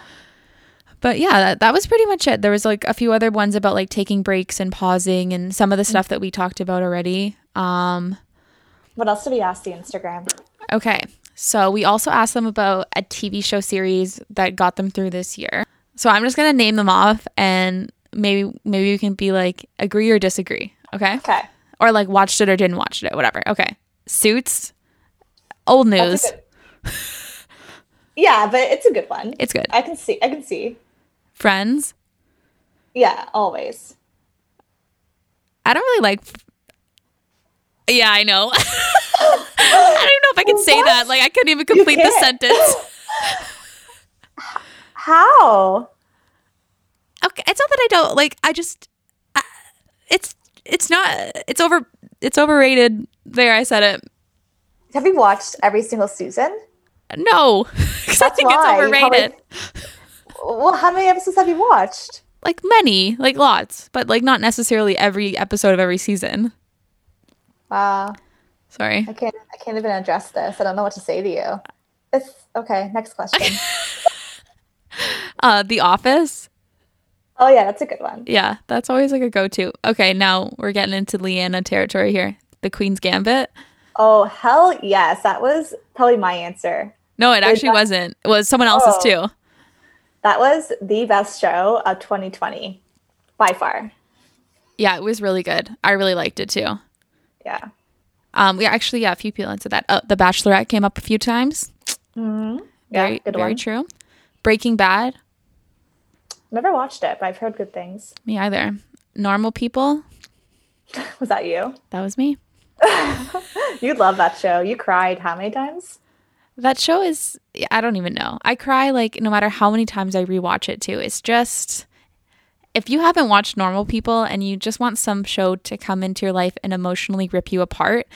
Speaker 1: but yeah, that, that was pretty much it. There was like a few other ones about like taking breaks and pausing and some of the stuff that we talked about already. Um,
Speaker 2: what else did we ask the Instagram?
Speaker 1: Okay. So we also asked them about a TV show series that got them through this year. So I'm just gonna name them off and maybe maybe you can be like agree or disagree. Okay.
Speaker 2: Okay.
Speaker 1: Or like watched it or didn't watch it, whatever. Okay. Suits, Old news.
Speaker 2: yeah, but it's a good one.
Speaker 1: It's good.
Speaker 2: I can see. I can see.
Speaker 1: Friends.
Speaker 2: Yeah, always.
Speaker 1: I don't really like. Yeah, I know. I don't even know if I can say
Speaker 2: What?
Speaker 1: that. Like, I couldn't even complete the sentence.
Speaker 2: How?
Speaker 1: Okay, it's not that I don't like. I just, I, it's it's not. It's over. It's overrated. There, I said it.
Speaker 2: Have you watched every single season?
Speaker 1: No, because I think
Speaker 2: why.
Speaker 1: it's overrated.
Speaker 2: Well, how many episodes have you watched?
Speaker 1: Like many, like lots, but like not necessarily every episode of every season.
Speaker 2: Wow,
Speaker 1: Sorry.
Speaker 2: I can't. I can't even address this. I don't know what to say to you. It's okay. Next question.
Speaker 1: Uh, The Office.
Speaker 2: oh yeah, that's a good one.
Speaker 1: Yeah, that's always like a go-to. Okay, now we're getting into Leanna territory here. The Queen's Gambit.
Speaker 2: Oh hell yes, that was probably my answer.
Speaker 1: No, it actually
Speaker 2: that-
Speaker 1: wasn't. It was someone else's
Speaker 2: Oh.
Speaker 1: too.
Speaker 2: That was the best show of 2020 by far.
Speaker 1: Yeah, it was really good. I really liked it too.
Speaker 2: Yeah.
Speaker 1: Um, we actually, yeah, a few people answered that. Uh, the Bachelorette came up a few times.
Speaker 2: Mm-hmm.
Speaker 1: Very,
Speaker 2: yeah, good
Speaker 1: very
Speaker 2: one.
Speaker 1: true. Breaking Bad.
Speaker 2: Never watched it, but I've heard good things.
Speaker 1: Me either. Normal People.
Speaker 2: Was that you?
Speaker 1: That was me.
Speaker 2: You love that show. You cried how many times?
Speaker 1: That show is. I don't even know. I cry like no matter how many times I rewatch it too. It's just. If you haven't watched Normal People and you just want some show to come into your life and emotionally rip you apart,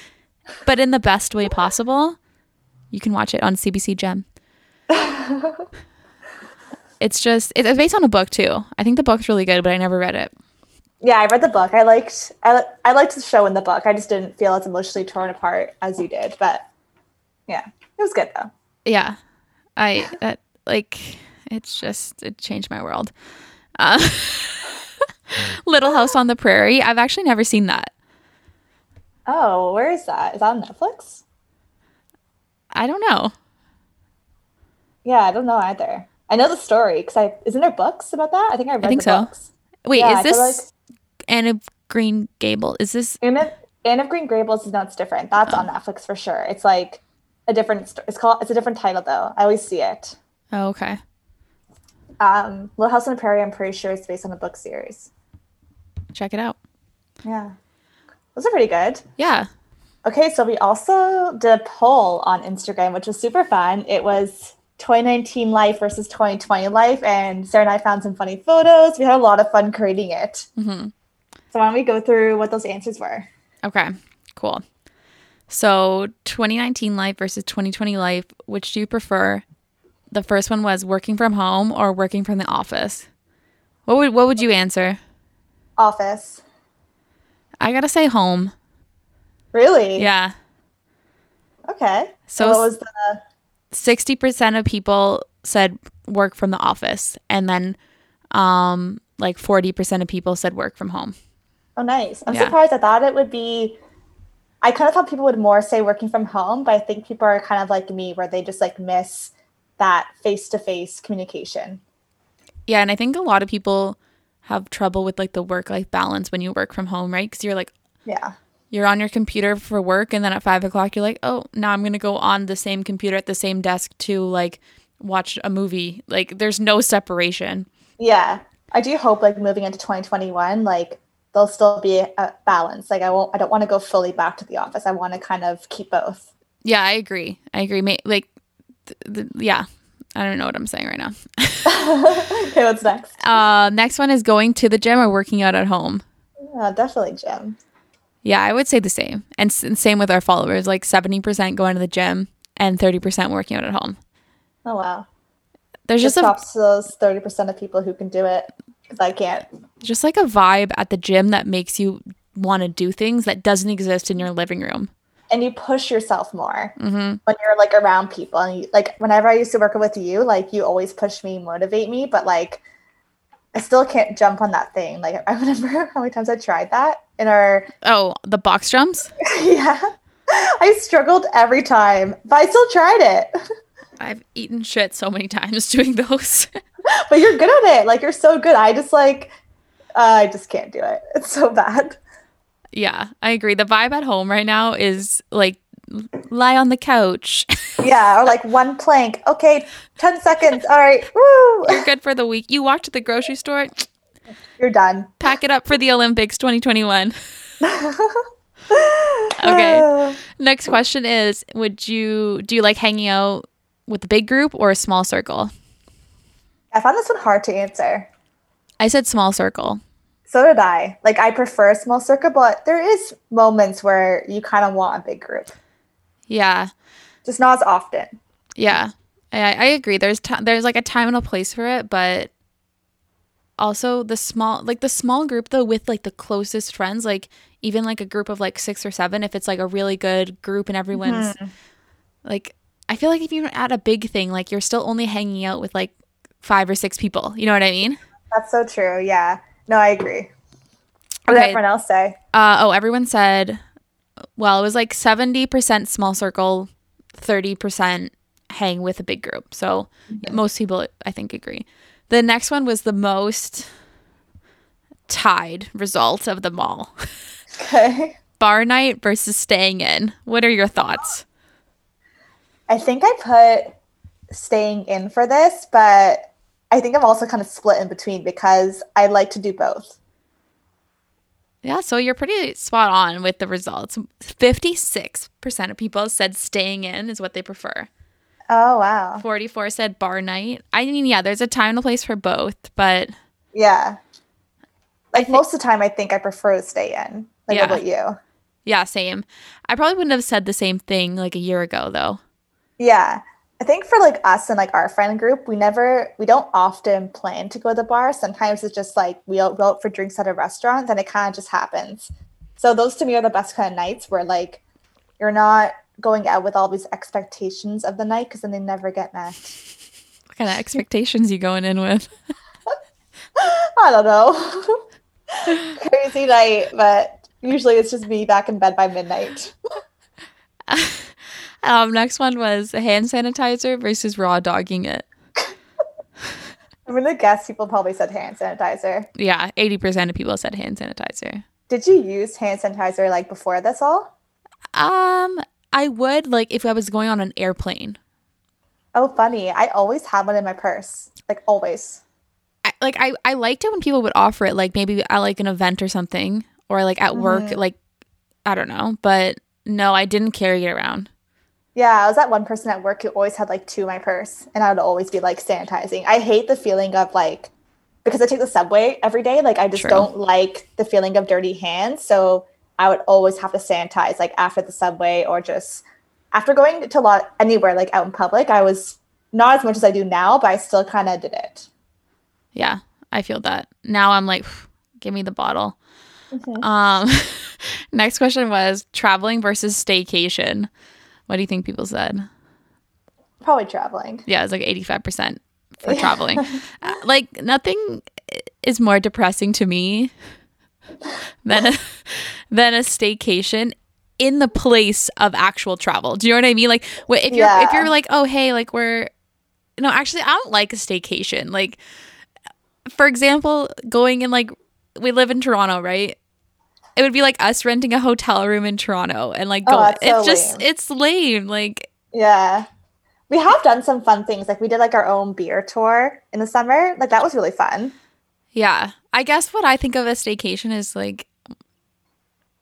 Speaker 1: but in the best way possible, you can watch it on CBC Gem. it's just it's based on a book too. I think the book's really good, but I never read it.
Speaker 2: Yeah, I read the book. I liked I, I liked the show in the book. I just didn't feel as emotionally torn apart as you did. But yeah, it was good though.
Speaker 1: Yeah, I that like it's just it changed my world. Uh, Little House on the Prairie. I've actually never seen that.
Speaker 2: Oh, where is that? Is that on Netflix?
Speaker 1: I don't know.
Speaker 2: Yeah, I don't know either. I know the story because I isn't there books about that? I think I read
Speaker 1: think
Speaker 2: the
Speaker 1: so.
Speaker 2: books.
Speaker 1: Wait,
Speaker 2: Yeah, I
Speaker 1: is this Anne of Green Gable? Is this
Speaker 2: Anne of, Anne of Green Gables is no, it's different. That's on Netflix for sure. It's like a different. It's called. It's a different title though. I always see it.
Speaker 1: oh, okay?
Speaker 2: Um, Little House on the Prairie. I'm pretty sure it's based on a book series.
Speaker 1: Check it out.
Speaker 2: Yeah, those are pretty good.
Speaker 1: Yeah.
Speaker 2: Okay, so we also did a poll on Instagram, which was super fun. It was 2019 life versus 2020 life, and Sarah and I found some funny photos. We had a lot of fun creating it.
Speaker 1: hmm
Speaker 2: So why don't we go through what those answers were?
Speaker 1: Okay. Cool. So 2019 life versus 2020 life. Which do you prefer? The first one was working from home or working from the office. What would what would you answer?
Speaker 2: Office.
Speaker 1: I gotta say home.
Speaker 2: Really?
Speaker 1: Yeah.
Speaker 2: Okay.
Speaker 1: So
Speaker 2: So what was the
Speaker 1: 60% of people said work from the office and then um like 40% of people said work from home.
Speaker 2: Oh, nice. I'm
Speaker 1: Yeah.
Speaker 2: surprised. I thought it would be. I kind of thought people would more say working from home, but I think people are kind of like me, where they just like miss that face to face communication.
Speaker 1: Yeah, and I think a lot of people have trouble with like the work life balance when you work from home, right? Because you're like
Speaker 2: Yeah.
Speaker 1: you're on your computer for work and then at five o'clock you're like, oh, now I'm gonna go on the same computer at the same desk to like watch a movie. Like there's no separation.
Speaker 2: Yeah. I do hope like moving into 2021, like there'll still be a balance. Like I won't, I don't want to go fully back to the office. I want to kind of keep both.
Speaker 1: Yeah, I agree. I agree. Like, th- th- yeah, I don't know what I'm saying right now.
Speaker 2: okay, what's next?
Speaker 1: Uh, next one is going to the gym or working out at home.
Speaker 2: Uh, definitely gym.
Speaker 1: Yeah, I would say the same. And, s- same with our followers, like 70% going to the gym and 30% working out at home.
Speaker 2: Oh wow.
Speaker 1: There's
Speaker 2: Just
Speaker 1: just a
Speaker 2: to those 30% of people who can do it because I can't.
Speaker 1: just like a vibe at the gym that makes you want to do things that doesn't exist in your living room.
Speaker 2: And you push yourself more
Speaker 1: hmm
Speaker 2: when you're like around people. And you, like whenever I used to work with you, like you always push me, motivate me, but like I still can't jump on that thing. Like I remember how many times I tried that in our
Speaker 1: Oh, the box jumps?
Speaker 2: yeah. I struggled every time, but I still tried it.
Speaker 1: I've eaten shit so many times doing those.
Speaker 2: but you're good at it. Like you're so good. I just like uh, I just can't do it. It's so bad.
Speaker 1: yeah, I agree. The vibe at home right now is like lie on the couch.
Speaker 2: yeah, or like one plank. Okay, 10 seconds. All right. Woo!
Speaker 1: You're good for the week. You walk to the grocery store,
Speaker 2: You're done.
Speaker 1: pack it up for the Olympics 2021. okay. Next question is would you do you like hanging out with a big group or a small circle?
Speaker 2: I found this one hard to answer.
Speaker 1: I said small circle.
Speaker 2: So did I. Like I prefer a small circle, but there is moments where you kind of want a big group.
Speaker 1: Yeah.
Speaker 2: Just not as often.
Speaker 1: Yeah. I, I agree. There's ti there's like a time and a place for it, but also the small like the small group though with like the closest friends, like even like a group of like six or seven, if it's like a really good group and everyone's mm-hmm. like I feel like if you add a big thing, like you're still only hanging out with like five or six people. You know what I mean?
Speaker 2: That's so true. Yeah. No, I agree. What did everyone else say?
Speaker 1: Uh, oh, everyone said, well, it was like 70% small circle, 30% hang with a big group. So most people, I think, agree. The next one was the most tied result of them all
Speaker 2: Okay.
Speaker 1: bar night versus staying in. What are your thoughts?
Speaker 2: I think I put staying in for this, but I think I'm also kind of split in between because I like to do both.
Speaker 1: Yeah, so you're pretty spot on with the results. 56% of people said staying in is what they prefer.
Speaker 2: Oh, wow.
Speaker 1: 44 said bar night. I mean, yeah, there's a time and a place for both, but
Speaker 2: Yeah. Like
Speaker 1: think-
Speaker 2: most of the time, I think I prefer to stay in. Like,
Speaker 1: Yeah.
Speaker 2: what about you?
Speaker 1: yeah, same. I probably wouldn't have said the same thing like a year ago, though.
Speaker 2: Yeah. I think for like us and like our friend group, we never, we don't often plan to go to the bar. Sometimes it's just like we go out for drinks at a restaurant and it kind of just happens. So those to me are the best kind of nights where like you're not going out with all these expectations of the night because then they never get met.
Speaker 1: What kind of expectations you going in with?
Speaker 2: I don't know. Crazy night, but usually it's just me back in bed by midnight.
Speaker 1: Um, next one was hand sanitizer versus raw dogging it.
Speaker 2: I'm gonna guess people probably said hand sanitizer.
Speaker 1: Yeah, 80% of people said hand sanitizer.
Speaker 2: Did you use hand sanitizer like before this all?
Speaker 1: Um, I would like if I was going on an airplane.
Speaker 2: Oh, funny. I always have one in my purse. Like always.
Speaker 1: I, like I, I liked it when people would offer it, like maybe at like an event or something, or like at work, like I don't know. But no, I didn't carry it around.
Speaker 2: Yeah, I was that one person at work who always had like two in my purse, and I would always be like sanitizing. I hate the feeling of like because I take the subway every day. Like I just
Speaker 1: True.
Speaker 2: don't like the feeling of dirty hands, so I would always have to sanitize like after the subway or just after going to a lot anywhere like out in public. I was not as much as I do now, but I still kind of did it.
Speaker 1: Yeah, I feel that. Now I'm like, give me the bottle. Um, next question was traveling versus staycation. What do you think people said?
Speaker 2: Probably traveling.
Speaker 1: Yeah, it's like 85% for traveling. Uh, like nothing is more depressing to me than a, than a staycation in the place of actual travel. Do you know what I mean? Like if you're if you're like, "Oh, hey, like we're no, actually I don't like a staycation." Like for example, going in like we live in Toronto, right? It would be like us renting a hotel room in Toronto and like
Speaker 2: Oh,
Speaker 1: going.
Speaker 2: so
Speaker 1: it's just
Speaker 2: lame.
Speaker 1: it's lame. Like
Speaker 2: Yeah. We have done some fun things. Like we did like our own beer tour in the summer. Like that was really fun.
Speaker 1: Yeah. I guess what I think of a staycation is like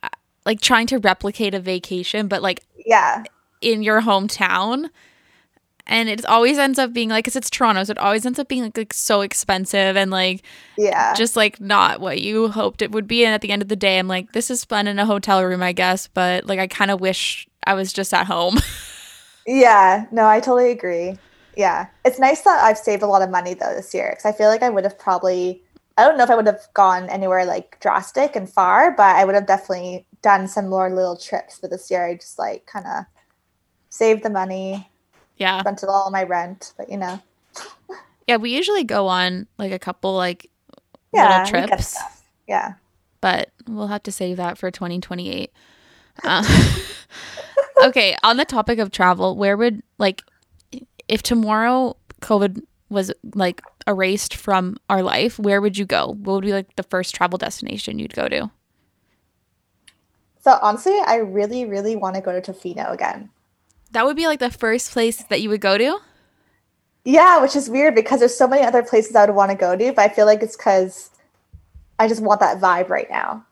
Speaker 1: uh, like trying to replicate a vacation but like
Speaker 2: Yeah.
Speaker 1: in your hometown. And it always ends up being like cuz it's Toronto, so it always ends up being like, like so expensive and like
Speaker 2: Yeah.
Speaker 1: just like not what you hoped it would be and at the end of the day I'm like this is fun in a hotel room, I guess, but like I kind of wish I was just at home.
Speaker 2: Yeah, no, I totally agree. Yeah. It's nice that I've saved a lot of money though this year because I feel like I would have probably, I don't know if I would have gone anywhere like drastic and far, but I would have definitely done some more little trips. for this year I just like kind of saved the money,
Speaker 1: yeah.
Speaker 2: spent it all on my rent, but you know,
Speaker 1: Yeah, we usually go on like a couple like
Speaker 2: yeah,
Speaker 1: little trips.
Speaker 2: Yeah.
Speaker 1: but we'll have to save that for 2028. Uh, okay, on the topic of travel, where would like if tomorrow COVID was like erased from our life, where would you go? What would be like the first travel destination you'd go to?
Speaker 2: So honestly, I really, really want to go to Tofino again.
Speaker 1: That would be like the first place that you would go to?
Speaker 2: Yeah, which is weird because there's so many other places I would want to go to, but I feel like it's because I just want that vibe right now.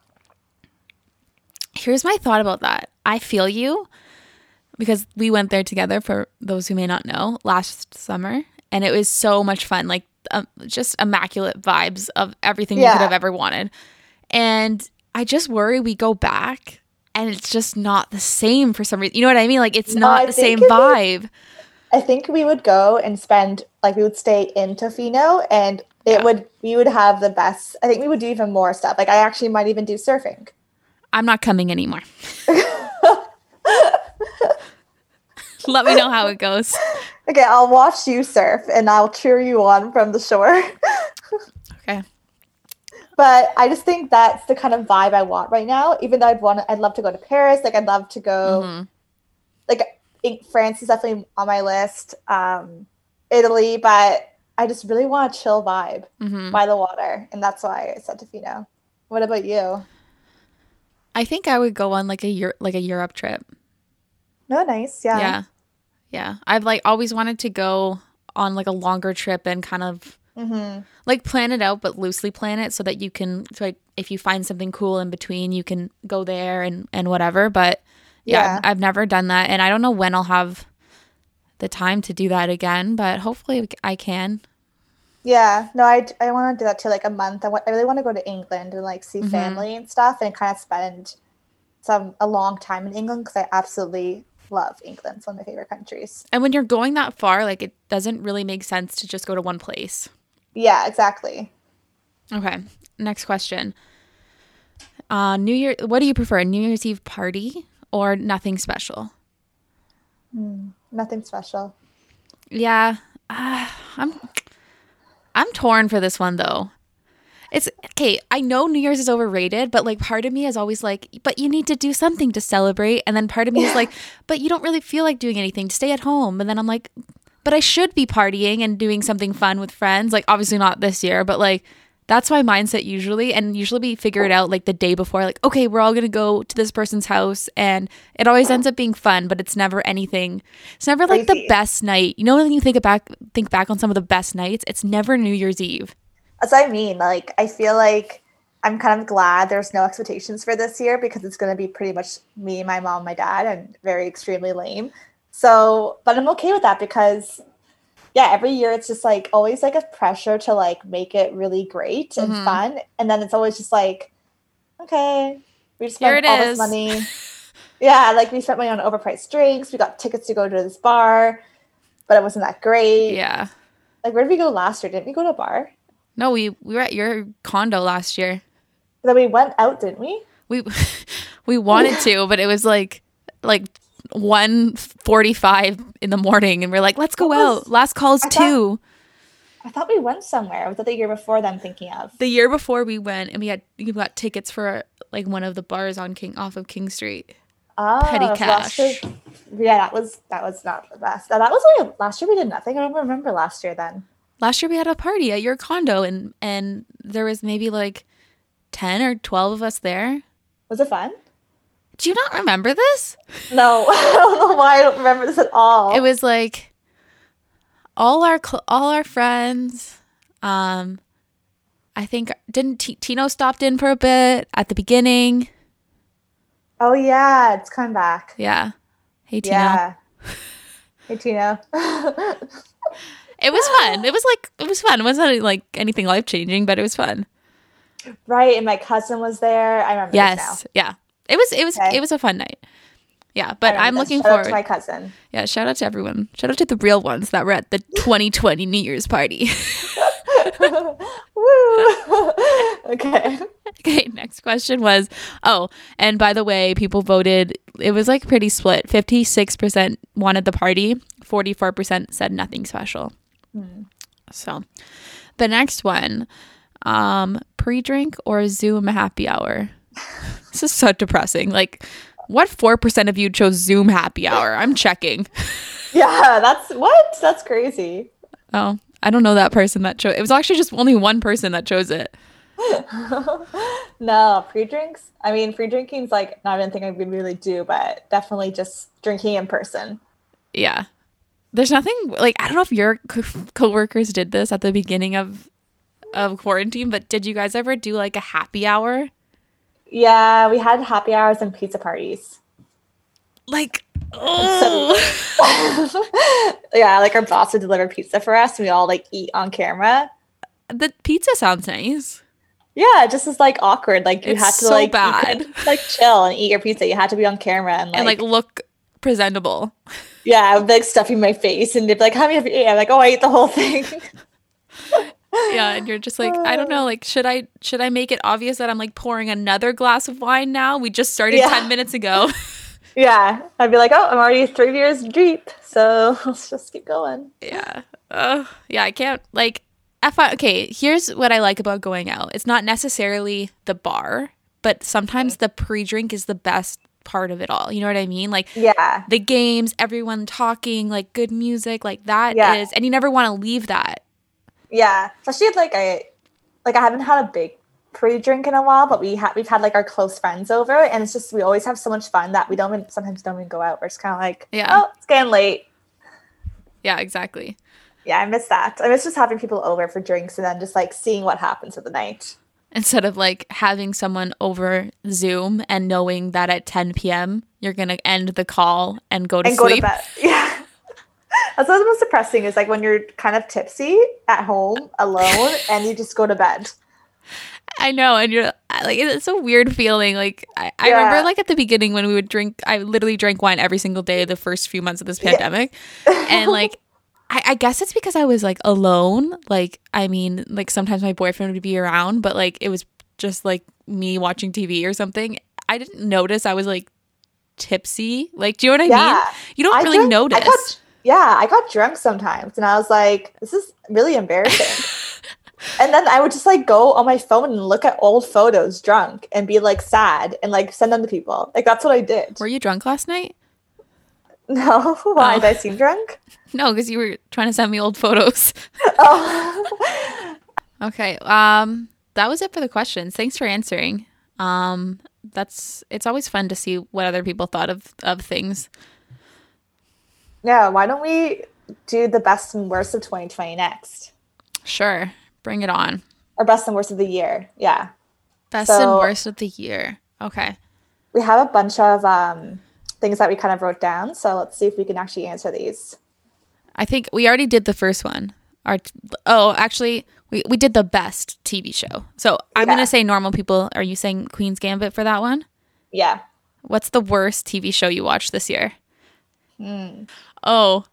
Speaker 1: Here's my thought about that. I feel you because we went there together for those who may not know last summer and it was so much fun like um, just immaculate vibes of everything you could have ever wanted and i just worry we go back and it's just not the same for some reason you know what i mean like it's
Speaker 2: No,
Speaker 1: not
Speaker 2: I
Speaker 1: the same
Speaker 2: think it would-
Speaker 1: vibe
Speaker 2: I think we would go and spend like we would stay in Tofino and it
Speaker 1: Yeah.
Speaker 2: would we would have the best I think we would do even more stuff. Like I actually might even do surfing.
Speaker 1: i'm not coming anymore let me know how it goes
Speaker 2: Okay, I'll watch you surf and I'll cheer you on from the shore.
Speaker 1: okay
Speaker 2: but I just think that's the kind of vibe I want right now. Even though I'd want, I'd love to go to Paris. Like I'd love to go.
Speaker 1: Mhm.
Speaker 2: Like France is definitely on my list. Um, Italy, but I just really want a chill vibe
Speaker 1: Mhm.
Speaker 2: by the water, and that's why I said Tofino. What about you?
Speaker 1: i think i would go on like a year like a europe trip
Speaker 2: No, nice. Yeah.
Speaker 1: yeah yeah i've like always wanted to go on like a longer trip and kind of
Speaker 2: hmm
Speaker 1: like plan it out but loosely plan it so that you can so like if you find something cool in between you can go there and and whatever but yeah,
Speaker 2: Yeah.
Speaker 1: I've, I've never done that and i don't know when i'll have the time to do that again but hopefully i can
Speaker 2: Yeah. No, I, I want to do that too. Like a month. I, wa- I really want to go to England and like see
Speaker 1: Mhm.
Speaker 2: family and stuff, and kind of spend some a long time in England because I absolutely love England. It's one of my favorite countries.
Speaker 1: and when you're going that far like it doesn't really make sense to just go to one place
Speaker 2: Yeah, exactly.
Speaker 1: okay next question uh new year what do you prefer a new year's eve party or nothing special
Speaker 2: Nothing special.
Speaker 1: Yeah, uh, I'm I'm torn for this one though. It's okay. I know New Year's is overrated, but like part of me is always like, but you need to do something to celebrate, and then part of me is like, but you don't really feel like doing anything. Stay at home, and then I'm like, but I should be partying and doing something fun with friends. Like obviously not this year, but like that's my mindset usually, and usually we figure it out like the day before. Like okay, we're all gonna go to this person's house, and it always ends up being fun, but it's never anything. It's never like the best night. You know when you think back think back on some of the best nights, it's never New Year's Eve.
Speaker 2: That's what I mean. Like, I feel like I'm kind of glad there's no expectations for this year because it's going to be pretty much me, my mom, my dad, and very extremely lame. So, but I'm okay with that because, yeah, every year it's just like always like a pressure to like make it really great and
Speaker 1: Mhm.
Speaker 2: fun. And then it's always just like, okay, we just spent all
Speaker 1: is.
Speaker 2: this money. yeah, like we spent money on overpriced drinks. We got tickets to go to this bar, but it wasn't that great.
Speaker 1: Yeah.
Speaker 2: Like, where did we go last year? Didn't we go to a bar?
Speaker 1: No, we we were at your condo last year.
Speaker 2: Then we went out, didn't we?
Speaker 1: We we wanted to, but it was like like one forty five in the morning, and we're like, let's go
Speaker 2: was-
Speaker 1: out. Last call is
Speaker 2: I thought-
Speaker 1: two.
Speaker 2: I thought we went somewhere. Was that the year before that I'm thinking of?
Speaker 1: The year before we went, and we had we got tickets for like one of the bars on King off of King Street.
Speaker 2: Oh,
Speaker 1: Petty cash.
Speaker 2: year- yeah, that was that was not the best. That was like last year we did nothing. I don't remember last year then.
Speaker 1: Last year we had a party at your condo, and and there was maybe like ten or twelve of us there.
Speaker 2: Was it fun?
Speaker 1: Do you not remember this?
Speaker 2: No, I don't know why I don't remember this at all.
Speaker 1: it was like all our cl- all our friends um i think didn't T- tino stopped in for a bit at the beginning
Speaker 2: oh yeah, it's coming back.
Speaker 1: yeah hey tino
Speaker 2: Yeah. Hey Tino.
Speaker 1: it was fun it was like it was fun it wasn't like anything life changing but it was fun
Speaker 2: right, and my cousin was there. I remember this now.
Speaker 1: yes yeah it was it was
Speaker 2: Okay.
Speaker 1: it was a fun night yeah but i'm looking
Speaker 2: Shout out
Speaker 1: forward
Speaker 2: to my cousin.
Speaker 1: yeah shout out to everyone shout out to the real ones that were at the 2020 new year's party
Speaker 2: Woo! okay.
Speaker 1: Okay, next question was oh, and by the way, people voted, it was like pretty split. 56% wanted the party, 44% said nothing special. So the next one um, pre drink or Zoom happy hour? this is so depressing. Like, what 4% of you chose Zoom happy hour? I'm checking.
Speaker 2: Yeah, that's what? That's crazy.
Speaker 1: Oh, I don't know that person that chose it. was actually just only one person that chose it.
Speaker 2: no, pre drinks. I mean, pre drinking's like not even thing I would really do, but definitely just drinking in person.
Speaker 1: Yeah. There's nothing like I don't know if your co- coworkers did this at the beginning of of quarantine, but did you guys ever do like a happy hour?
Speaker 2: Yeah, we had happy hours and pizza parties.
Speaker 1: Like, oh,
Speaker 2: yeah, like our boss would deliver pizza for us, and we all like eat on camera.
Speaker 1: the pizza sounds nice.
Speaker 2: Yeah, it just is like awkward. Like you
Speaker 1: It's
Speaker 2: had to
Speaker 1: so
Speaker 2: like
Speaker 1: bad.
Speaker 2: like chill and eat your pizza. You had to be on camera and like,
Speaker 1: and like look presentable.
Speaker 2: yeah, I would be, like stuffing my face and they'd be like, "How many have you eaten?" I'm like, "Oh, I ate the whole thing."
Speaker 1: Yeah, and you're just like, I don't know, like should I should I make it obvious that I'm like pouring another glass of wine now? We just started
Speaker 2: Yeah.
Speaker 1: 10 minutes ago.
Speaker 2: yeah, I'd be like, "Oh, I'm already three beers deep, so let's just keep going."
Speaker 1: yeah. Uh, yeah, I can't like if I, okay, here's what I like about going out. It's not necessarily the bar, but sometimes the pre-drink is the best part of it all. You know what I mean? Like
Speaker 2: Yeah,
Speaker 1: the games, everyone talking, like good music, like that is,
Speaker 2: Yeah.
Speaker 1: and you never want to leave that.
Speaker 2: Yeah. Especially like I, like I haven't had a big pre-drink in a while, but we have we've had like our close friends over, and it's just we always have so much fun that we don't even, sometimes don't even go out. We're just kind of like,
Speaker 1: Yeah.
Speaker 2: oh, it's getting late.
Speaker 1: Yeah, exactly.
Speaker 2: Yeah, I miss that. I miss just having people over for drinks and then just like seeing what happens with the night.
Speaker 1: Instead of like having someone over Zoom and knowing that at 10 p.m. you're going to end the call and go to
Speaker 2: and go
Speaker 1: sleep.
Speaker 2: to bed. Yeah. That's what's most depressing is like when you're kind of tipsy at home alone and you just go to bed.
Speaker 1: I know. And you're like, it's a weird feeling. Like, I, I remember like at the beginning when we would drink, I literally drank wine every single day the first few months of this pandemic. And like, I, I guess it's because I was like alone. Like, I mean, like sometimes my boyfriend would be around, but like it was just like me watching TV or something. I didn't notice I was like tipsy. Like, do you know what I
Speaker 2: Yeah.
Speaker 1: mean? You don't
Speaker 2: I
Speaker 1: really notice.
Speaker 2: Yeah, I got drunk sometimes and I was like, this is really embarrassing. and then I would just like go on my phone and look at old photos drunk and be like sad and like send them to people. Like that's what I did.
Speaker 1: Were you drunk last night?
Speaker 2: No, why
Speaker 1: Oh.
Speaker 2: did I seem drunk?
Speaker 1: No, because you were trying to send me old photos.
Speaker 2: Oh.
Speaker 1: Okay. Um, that was it for the questions. Thanks for answering. Um, that's it's always fun to see what other people thought of of things.
Speaker 2: Yeah, why don't we do the best and worst of 2020 next?
Speaker 1: Sure, bring it on.
Speaker 2: Or best and worst of the year. Yeah.
Speaker 1: Best and worst of the year. Okay.
Speaker 2: We have a bunch of um, things that we kind of wrote down. So let's see if we can actually answer these.
Speaker 1: I think we already did the first one. Our oh, actually, we we did the best TV show. So I'm
Speaker 2: Yeah.
Speaker 1: gonna say normal people. Are you saying Queen's Gambit for that one?
Speaker 2: Yeah.
Speaker 1: What's the worst TV show you watched this year? Oh,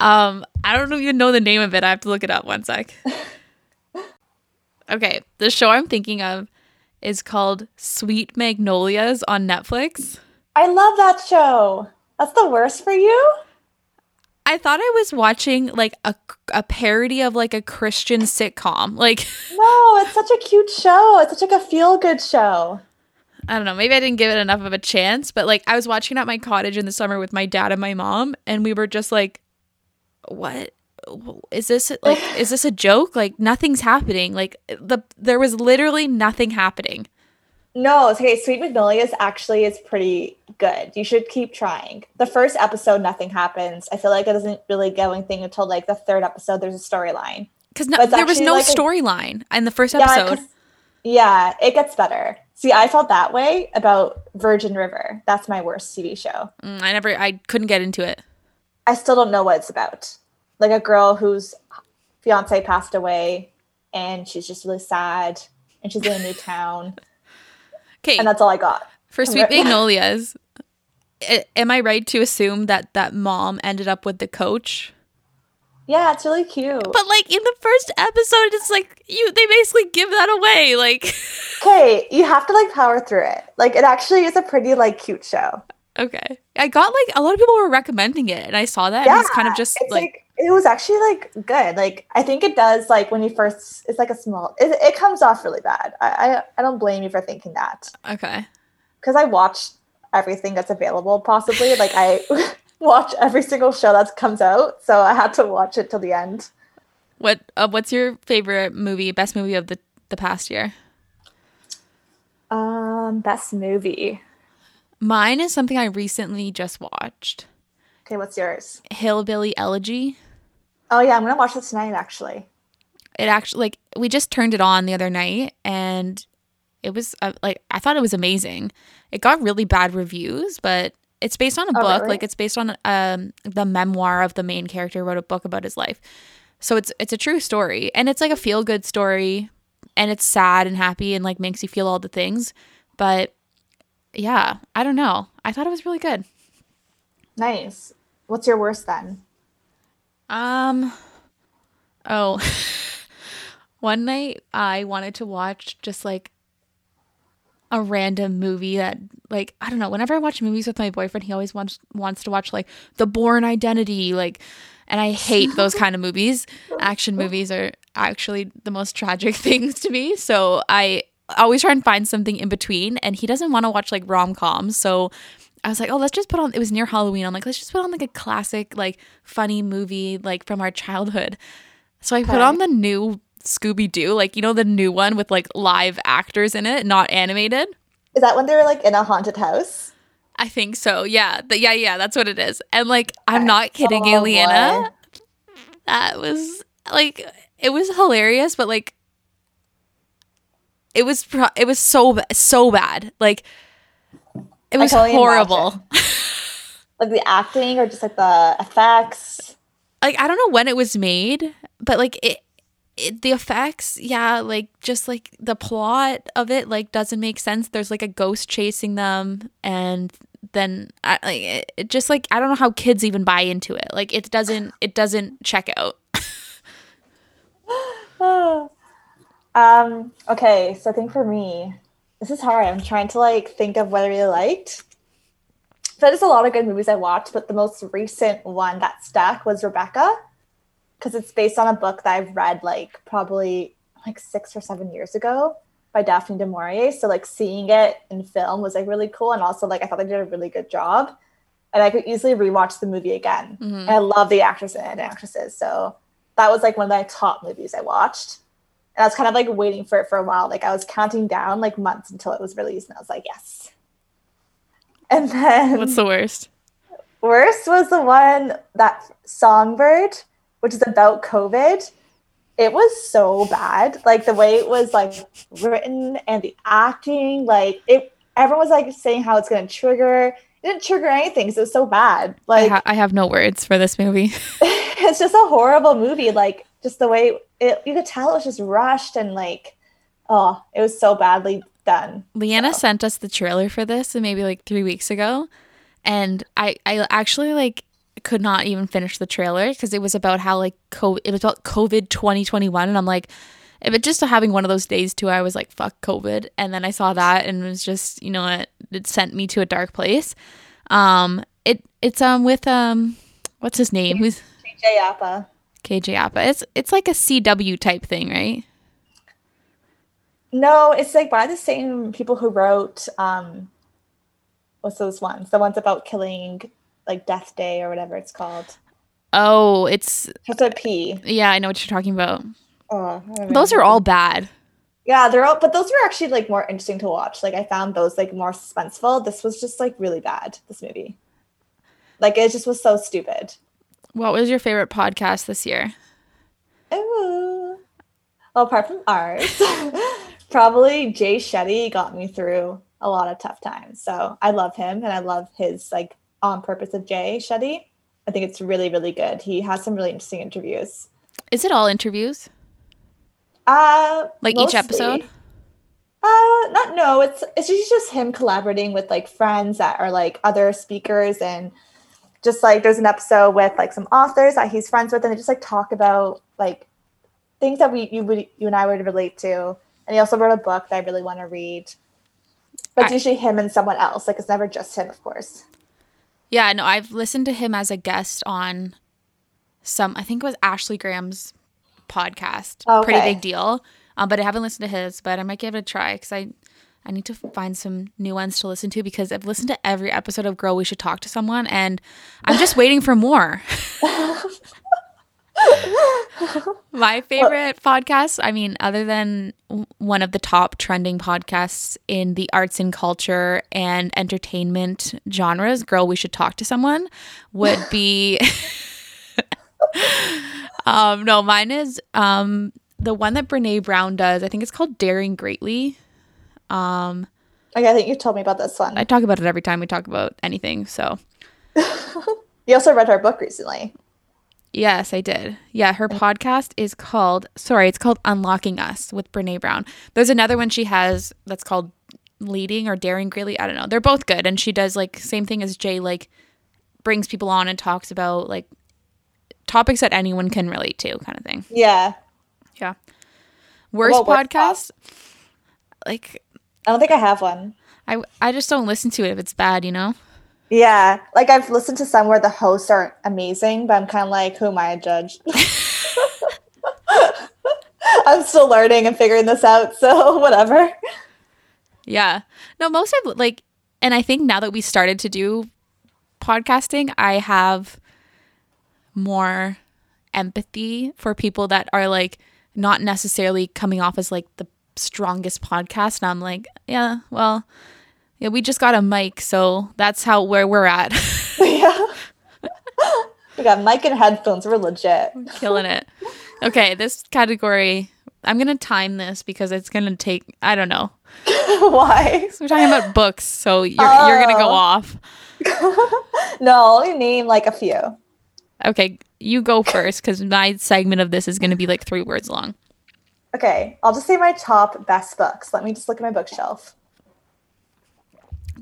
Speaker 1: um, I don't even know the name of it. I have to look it up one sec. okay, the show I'm thinking of is called Sweet Magnolias on Netflix.
Speaker 2: I love that show. That's the worst for you?
Speaker 1: I thought I was watching like a, a parody of like a Christian sitcom. Like,
Speaker 2: No, it's such a cute show. It's such like a feel good show.
Speaker 1: I don't know, maybe I didn't give it enough of a chance, but like I was watching at my cottage in the summer with my dad and my mom, and we were just like, what? Is this like is this a joke? Like nothing's happening. Like the there was literally nothing happening.
Speaker 2: No, it's okay, Sweet Magnolias actually is pretty good. You should keep trying. The first episode, nothing happens. I feel like it doesn't really go anything until like the third episode. There's a storyline.
Speaker 1: Because no, there was no
Speaker 2: like
Speaker 1: storyline in the first
Speaker 2: Yeah, yeah, it gets better. See, I felt that way about Virgin River. That's my worst TV show.
Speaker 1: Mm, I never, I couldn't get into it.
Speaker 2: I still don't know what it's about. Like a girl whose fiance passed away and she's just really sad and she's in a new town.
Speaker 1: Okay,
Speaker 2: And that's all I got.
Speaker 1: for Sweet Magnolias, am I right to assume that that mom ended up with the coach?
Speaker 2: Yeah, it's really cute.
Speaker 1: But like in the first episode, it's like you they basically give that away. Like,
Speaker 2: Okay, you have to like power through it. Like it actually is a pretty like cute show.
Speaker 1: okay, I got like a lot of people were recommending it, and I saw that, and it's kind of just
Speaker 2: it's
Speaker 1: like,
Speaker 2: it was actually like good. Like I think it does like when you first it's like a small it, it comes off really bad. I, I I don't blame you for thinking that.
Speaker 1: okay,
Speaker 2: because I watched everything that's available possibly. Like I watch every single show that comes out, so I had to watch it till the end.
Speaker 1: what uh, what's your favorite movie, best movie of the the past year?
Speaker 2: Um, best movie.
Speaker 1: Mine is something I recently just watched.
Speaker 2: Okay, what's yours?
Speaker 1: Hillbilly Elegy.
Speaker 2: Oh yeah, I'm gonna watch this tonight actually.
Speaker 1: It actually like we just turned it on the other night and it was uh, like I thought it was amazing. It got really bad reviews, but it's based on a
Speaker 2: Oh,
Speaker 1: book.
Speaker 2: really?
Speaker 1: Like it's based on um the memoir of the main character wrote a book about his life. So it's it's a true story and it's like a feel good story and it's sad and happy and like makes you feel all the things. But yeah, I don't know. I thought it was really good.
Speaker 2: Nice. What's your worst then?
Speaker 1: Um oh one night I wanted to watch just like a random movie that like I don't know, whenever I watch movies with my boyfriend, he always wants wants to watch like The Bourne Identity, like and I hate those kind of movies. Action movies are actually the most tragic things to me. So I always try and find something in between and he doesn't want to watch like rom-coms. So I was like, oh, let's just put on. It was near Halloween. I'm like, let's just put on like a classic, like funny movie, like from our childhood. So I put on the new Scooby Doo, like you know the new one with like live actors in it, not animated.
Speaker 2: Is that when they were like in a haunted house?
Speaker 1: I think so. Yeah, the, yeah, yeah. That's what it is. And like, I'm
Speaker 2: Okay.
Speaker 1: not kidding
Speaker 2: Oh, boy.
Speaker 1: That was like, it was hilarious, but like, it was pro- it was so so bad. Like, it was
Speaker 2: only
Speaker 1: horrible.
Speaker 2: Like the acting or just like the effects?
Speaker 1: like I don't know when it was made, but like it, it the effects, yeah, like just like the plot of it like doesn't make sense. There's like a ghost chasing them and then I like it, it just like I don't know how kids even buy into it. Like it doesn't it doesn't check out.
Speaker 2: um, okay, so I think for me, this is hard. I'm trying to like think of what I really liked. So there's a lot of good movies I watched, but the most recent one that stuck was Rebecca. Because it's based on a book that I've read like probably like six or seven years ago by Daphne du Maurier. So like seeing it in film was like really cool. And also like I thought they did a really good job. And I could easily rewatch the movie again. Mm-hmm. And I love the actors and actresses. So that was like one of my top movies I watched. And I was kind of like waiting for it for a while. Like I was counting down like months until it was released, and I was like, yes. And then
Speaker 1: What's the worst?
Speaker 2: worst was the one that Songbird, which is about COVID. It was so bad. Like the way it was like written and the acting, like it everyone was like saying how it's gonna trigger. It didn't trigger anything because it was so bad.
Speaker 1: I,
Speaker 2: Like
Speaker 1: ha- I have no words for this movie.
Speaker 2: it's just a horrible movie. Like just the way it, you could tell it was just rushed and like, oh, it was so badly done.
Speaker 1: Leanna
Speaker 2: So-
Speaker 1: sent us the trailer for this uh, maybe like three weeks ago, and I I actually like could not even finish the trailer because it was about how like co- it was about COVID twenty twenty one, and I'm like, if it just having one of those days too, I was like fuck COVID, and then I saw that and it was just you know it it sent me to a dark place. Um, it it's um with um what's his name who's
Speaker 2: J Apa.
Speaker 1: KJ Apa. It's it's like a CW type thing, right?
Speaker 2: No, it's like by the same people who wrote um what's those ones? The ones about killing like Death Day or whatever it's called.
Speaker 1: Oh, it's
Speaker 2: it's a P.
Speaker 1: yeah, I know what you're talking about.
Speaker 2: Oh,
Speaker 1: Those are all bad.
Speaker 2: Yeah, they're all but those were actually like more interesting to watch. Like I found those like more suspenseful. This was just like really bad, this movie. Like it just was so stupid.
Speaker 1: What was your favorite podcast this year?
Speaker 2: Ooh. Well, apart from ours, probably Jay Shetty got me through a lot of tough times. So I love him and I love his like on purpose of Jay Shetty. I think it's really, really good. He has some really interesting interviews.
Speaker 1: Is it all interviews?
Speaker 2: Uh
Speaker 1: Like each episode?
Speaker 2: Uh not no, it's it's just him collaborating with like friends that are like other speakers and just like there's an episode with like some authors that he's friends with and they just like talk about like things that we you would you and I would relate to. And he also wrote a book that I really want to read. But it's
Speaker 1: I-
Speaker 2: usually him and someone else. Like it's never just him, of course.
Speaker 1: Yeah, no, I've listened to him as a guest on some, I think it was Ashley Graham's podcast.
Speaker 2: Oh,
Speaker 1: Pretty big deal. Um, but I haven't listened to his, but I might give it a try because I, I need to find some new ones to listen to because I've listened to every episode of Girl We Should Talk to Someone and I'm just waiting for more. My favorite podcast, I mean, other than one of the top trending podcasts in the arts and culture and entertainment genres, Girl, We Should Talk to Someone, would be. um, no, mine is um, the one that Brene Brown does. I think it's called Daring Greatly. Um,
Speaker 2: Okay, I think you told me about this one.
Speaker 1: I talk about it every time we talk about anything. So,
Speaker 2: You also read her book recently.
Speaker 1: Yes, I did. Yeah, her oh. podcast is called, sorry, it's called Unlocking Us with Brene Brown. There's another one she has that's called Leading or Daring Greatly. I don't know. They're both good. And she does like same thing as Jay, like brings people on and talks about like topics that anyone can relate to, kind of thing.
Speaker 2: Yeah.
Speaker 1: Yeah. Worst
Speaker 2: worst
Speaker 1: podcast? Like,
Speaker 2: I don't think I have one.
Speaker 1: I, I just don't listen to it if it's bad, you know?
Speaker 2: Yeah. Like I've listened to some where the hosts aren't amazing, but I'm kind of like, who am I to judge? I'm still learning and figuring this out, so whatever.
Speaker 1: Yeah. No, most of like, and I think now that we started to do podcasting, I have more empathy for people that are like not necessarily coming off as like the strongest podcast. And I'm like, yeah, well, yeah, we just got a mic, so that's how where we're at.
Speaker 2: yeah. we got mic and headphones. We're legit.
Speaker 1: Killing it. Okay, this category, I'm gonna time this because it's gonna take I don't know.
Speaker 2: Why?
Speaker 1: We're talking about books, so you're you're gonna go
Speaker 2: Oh.
Speaker 1: off.
Speaker 2: No, I'll only name like a few.
Speaker 1: Okay, you go first because my segment of this is going to be like three words long.
Speaker 2: Okay, I'll just say my top best books. Let me just look at my bookshelf.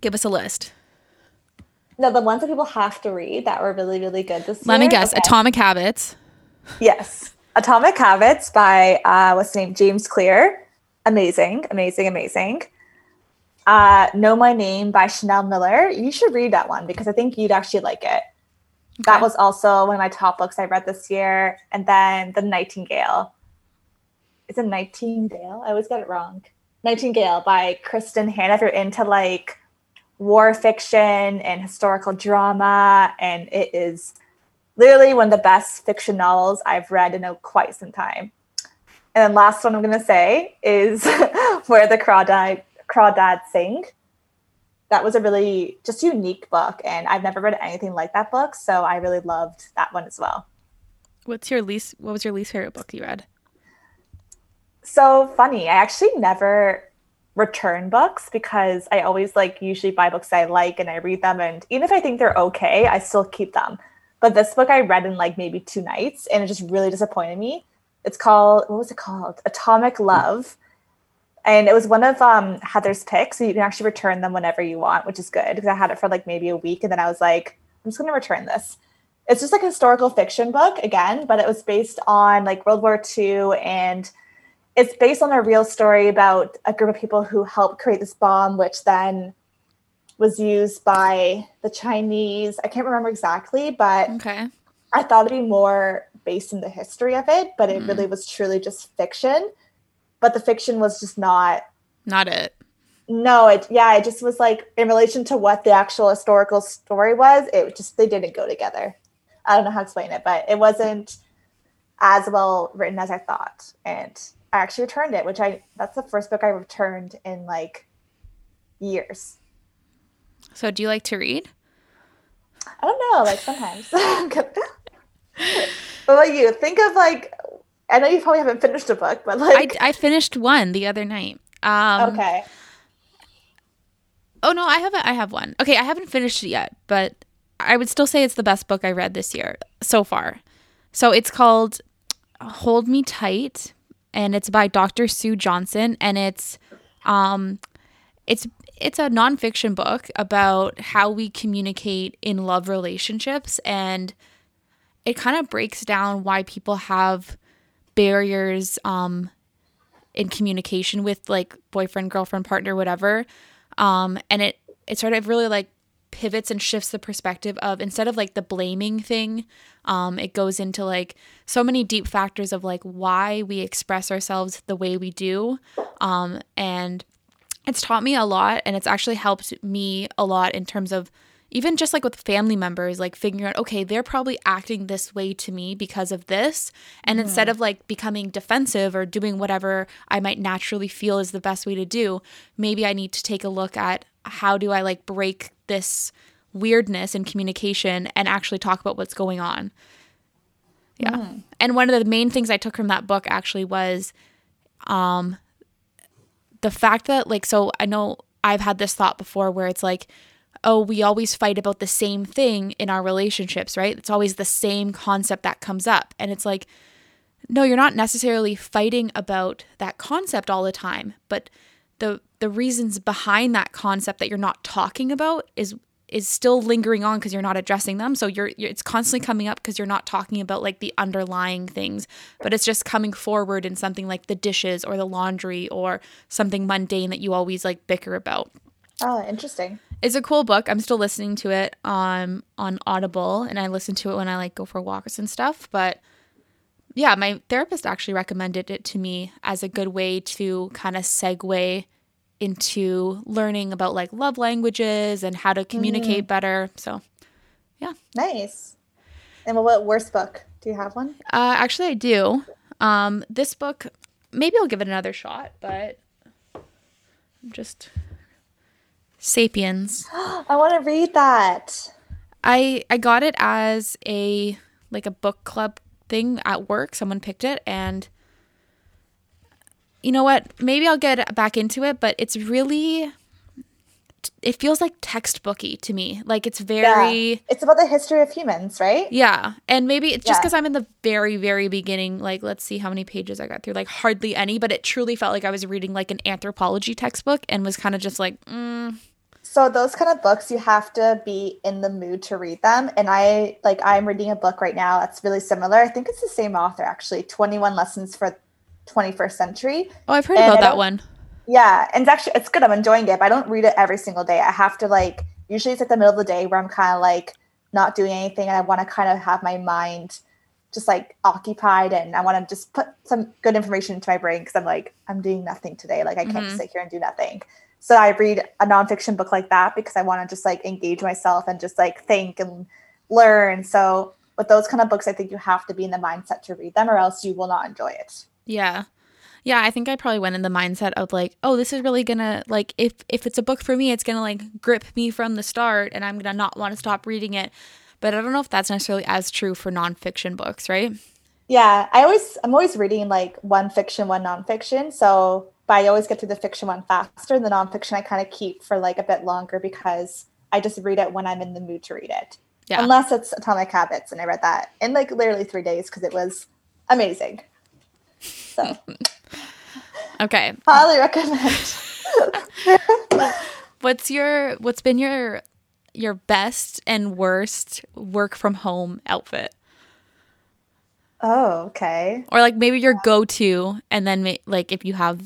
Speaker 1: Give us a list.
Speaker 2: No, the ones that people have to read that were really, really good this year.
Speaker 1: Let me guess.
Speaker 2: Okay.
Speaker 1: Atomic Habits.
Speaker 2: Yes. Atomic Habits by uh what's the name? James Clear. Amazing, amazing, amazing. Uh Know My Name by Chanel Miller. You should read that one because I think you'd actually like it. That was also one of my top books I read this year. And then The Nightingale. Is it Nightingale? I always get it wrong. Nightingale by Kristin Hannah. If you're into like war fiction and historical drama, and it is literally one of the best fiction novels I've read in a, quite some time. And then last one I'm gonna say is Where the Crawdad Crawdads Sing. That was a really just unique book, and I've never read anything like that book, so I really loved that one as well.
Speaker 1: What's your least? What was your least favorite book you read?
Speaker 2: So funny. I actually never return books because I always like usually buy books I like and I read them and even if I think they're okay, I still keep them. But this book I read in like maybe two nights and it just really disappointed me. It's called what was it called? Atomic Love. And it was one of um, Heather's picks, so you can actually return them whenever you want, which is good because I had it for like maybe a week, and then I was like, I'm just gonna return this. It's just like a historical fiction book again, but it was based on like World War II and it's based on a real story about a group of people who helped create this bomb, which then was used by the Chinese. I can't remember exactly, but
Speaker 1: Okay.
Speaker 2: I thought it'd be more based in the history of it, but it
Speaker 1: Mm.
Speaker 2: really was truly just fiction. But the fiction was just not
Speaker 1: Not it.
Speaker 2: no, it yeah, it just was like in relation to what the actual historical story was, it just they didn't go together. I don't know how to explain it, but it wasn't as well written as I thought. And I actually returned it, which I that's the first book I returned in like years.
Speaker 1: So, do you like to read?
Speaker 2: I don't know, like sometimes. what about you? Think of like I know you probably haven't finished a book, but like
Speaker 1: I finished one the other night. Um,
Speaker 2: okay.
Speaker 1: Oh no, I haven't. I have one. Okay, I haven't finished it yet, but I would still say it's the best book I read this year so far. So it's called "Hold Me Tight," and it's by Dr. Sue Johnson, and it's um, it's it's a nonfiction book about how we communicate in love relationships, and it kind of breaks down why people have barriers um in communication with like boyfriend, girlfriend, partner, whatever um and it it sort of really like pivots and shifts the perspective of instead of like the blaming thing um it goes into like so many deep factors of like why we express ourselves the way we do um and it's taught me a lot and it's actually helped me a lot in terms of even just like with family members, like figuring out, okay, they're probably acting this way to me because of this. And mm-hmm. instead of like becoming defensive or doing whatever I might naturally feel is the best way to do, maybe I need to take a look at how do I like break this weirdness in communication and actually talk about what's going on. Yeah. Mm. And one of the main things I took from that book actually was um the fact that like so I know I've had this thought before where it's like oh, we always fight about the same thing in our relationships, right? It's always the same concept that comes up. And it's like, no, you're not necessarily fighting about that concept all the time, but the the reasons behind that concept that you're not talking about is is still lingering on because you're not addressing them. So you're, you're it's constantly coming up because you're not talking about like the underlying things, but it's just coming forward in something like the dishes or the laundry or something mundane that you always like bicker about.
Speaker 2: Oh, interesting.
Speaker 1: It's a cool book. I'm still listening to it on on Audible and I listen to it when I like go for walks and stuff, but yeah, my therapist actually recommended it to me as a good way to kind of segue into learning about like love languages and how to communicate mm. better. So, yeah.
Speaker 2: Nice. And what worst book? Do you have one?
Speaker 1: Uh, actually, I do. Um, this book, maybe I'll give it another shot, but I'm just Sapiens.
Speaker 2: I want to read that.
Speaker 1: I I got it as a like a book club thing at work. Someone picked it and you know what? Maybe I'll get back into it, but it's really it feels like textbooky to me. Like it's very
Speaker 2: yeah. It's about the history of humans, right?
Speaker 1: Yeah. And maybe it's just yeah. cuz I'm in the very very beginning, like let's see how many pages I got through, like hardly any, but it truly felt like I was reading like an anthropology textbook and was kind of just like, mm.
Speaker 2: So those kind of books you have to be in the mood to read them. And I like I'm reading a book right now that's really similar. I think it's the same author actually, 21 Lessons for 21st century.
Speaker 1: Oh, I've heard and about that one.
Speaker 2: Yeah, and it's actually it's good. I'm enjoying it, but I don't read it every single day. I have to like usually it's like the middle of the day where I'm kind of like not doing anything and I want to kind of have my mind just like occupied and I want to just put some good information into my brain because I'm like I'm doing nothing today. Like I can't mm-hmm. sit here and do nothing. So I read a nonfiction book like that because I want to just like engage myself and just like think and learn. So with those kind of books, I think you have to be in the mindset to read them or else you will not enjoy it.
Speaker 1: Yeah. Yeah, I think I probably went in the mindset of like, oh, this is really gonna like if if it's a book for me, it's gonna like grip me from the start and I'm gonna not want to stop reading it. But I don't know if that's necessarily as true for nonfiction books, right?
Speaker 2: Yeah. I always I'm always reading like one fiction, one nonfiction. So but I always get through the fiction one faster. And the nonfiction I kind of keep for like a bit longer because I just read it when I'm in the mood to read it. Yeah. Unless it's Atomic Habits, and I read that in like literally three days because it was amazing. So,
Speaker 1: okay,
Speaker 2: highly recommend.
Speaker 1: what's your what's been your your best and worst work from home outfit?
Speaker 2: Oh, okay.
Speaker 1: Or like maybe your go to, and then like if you have.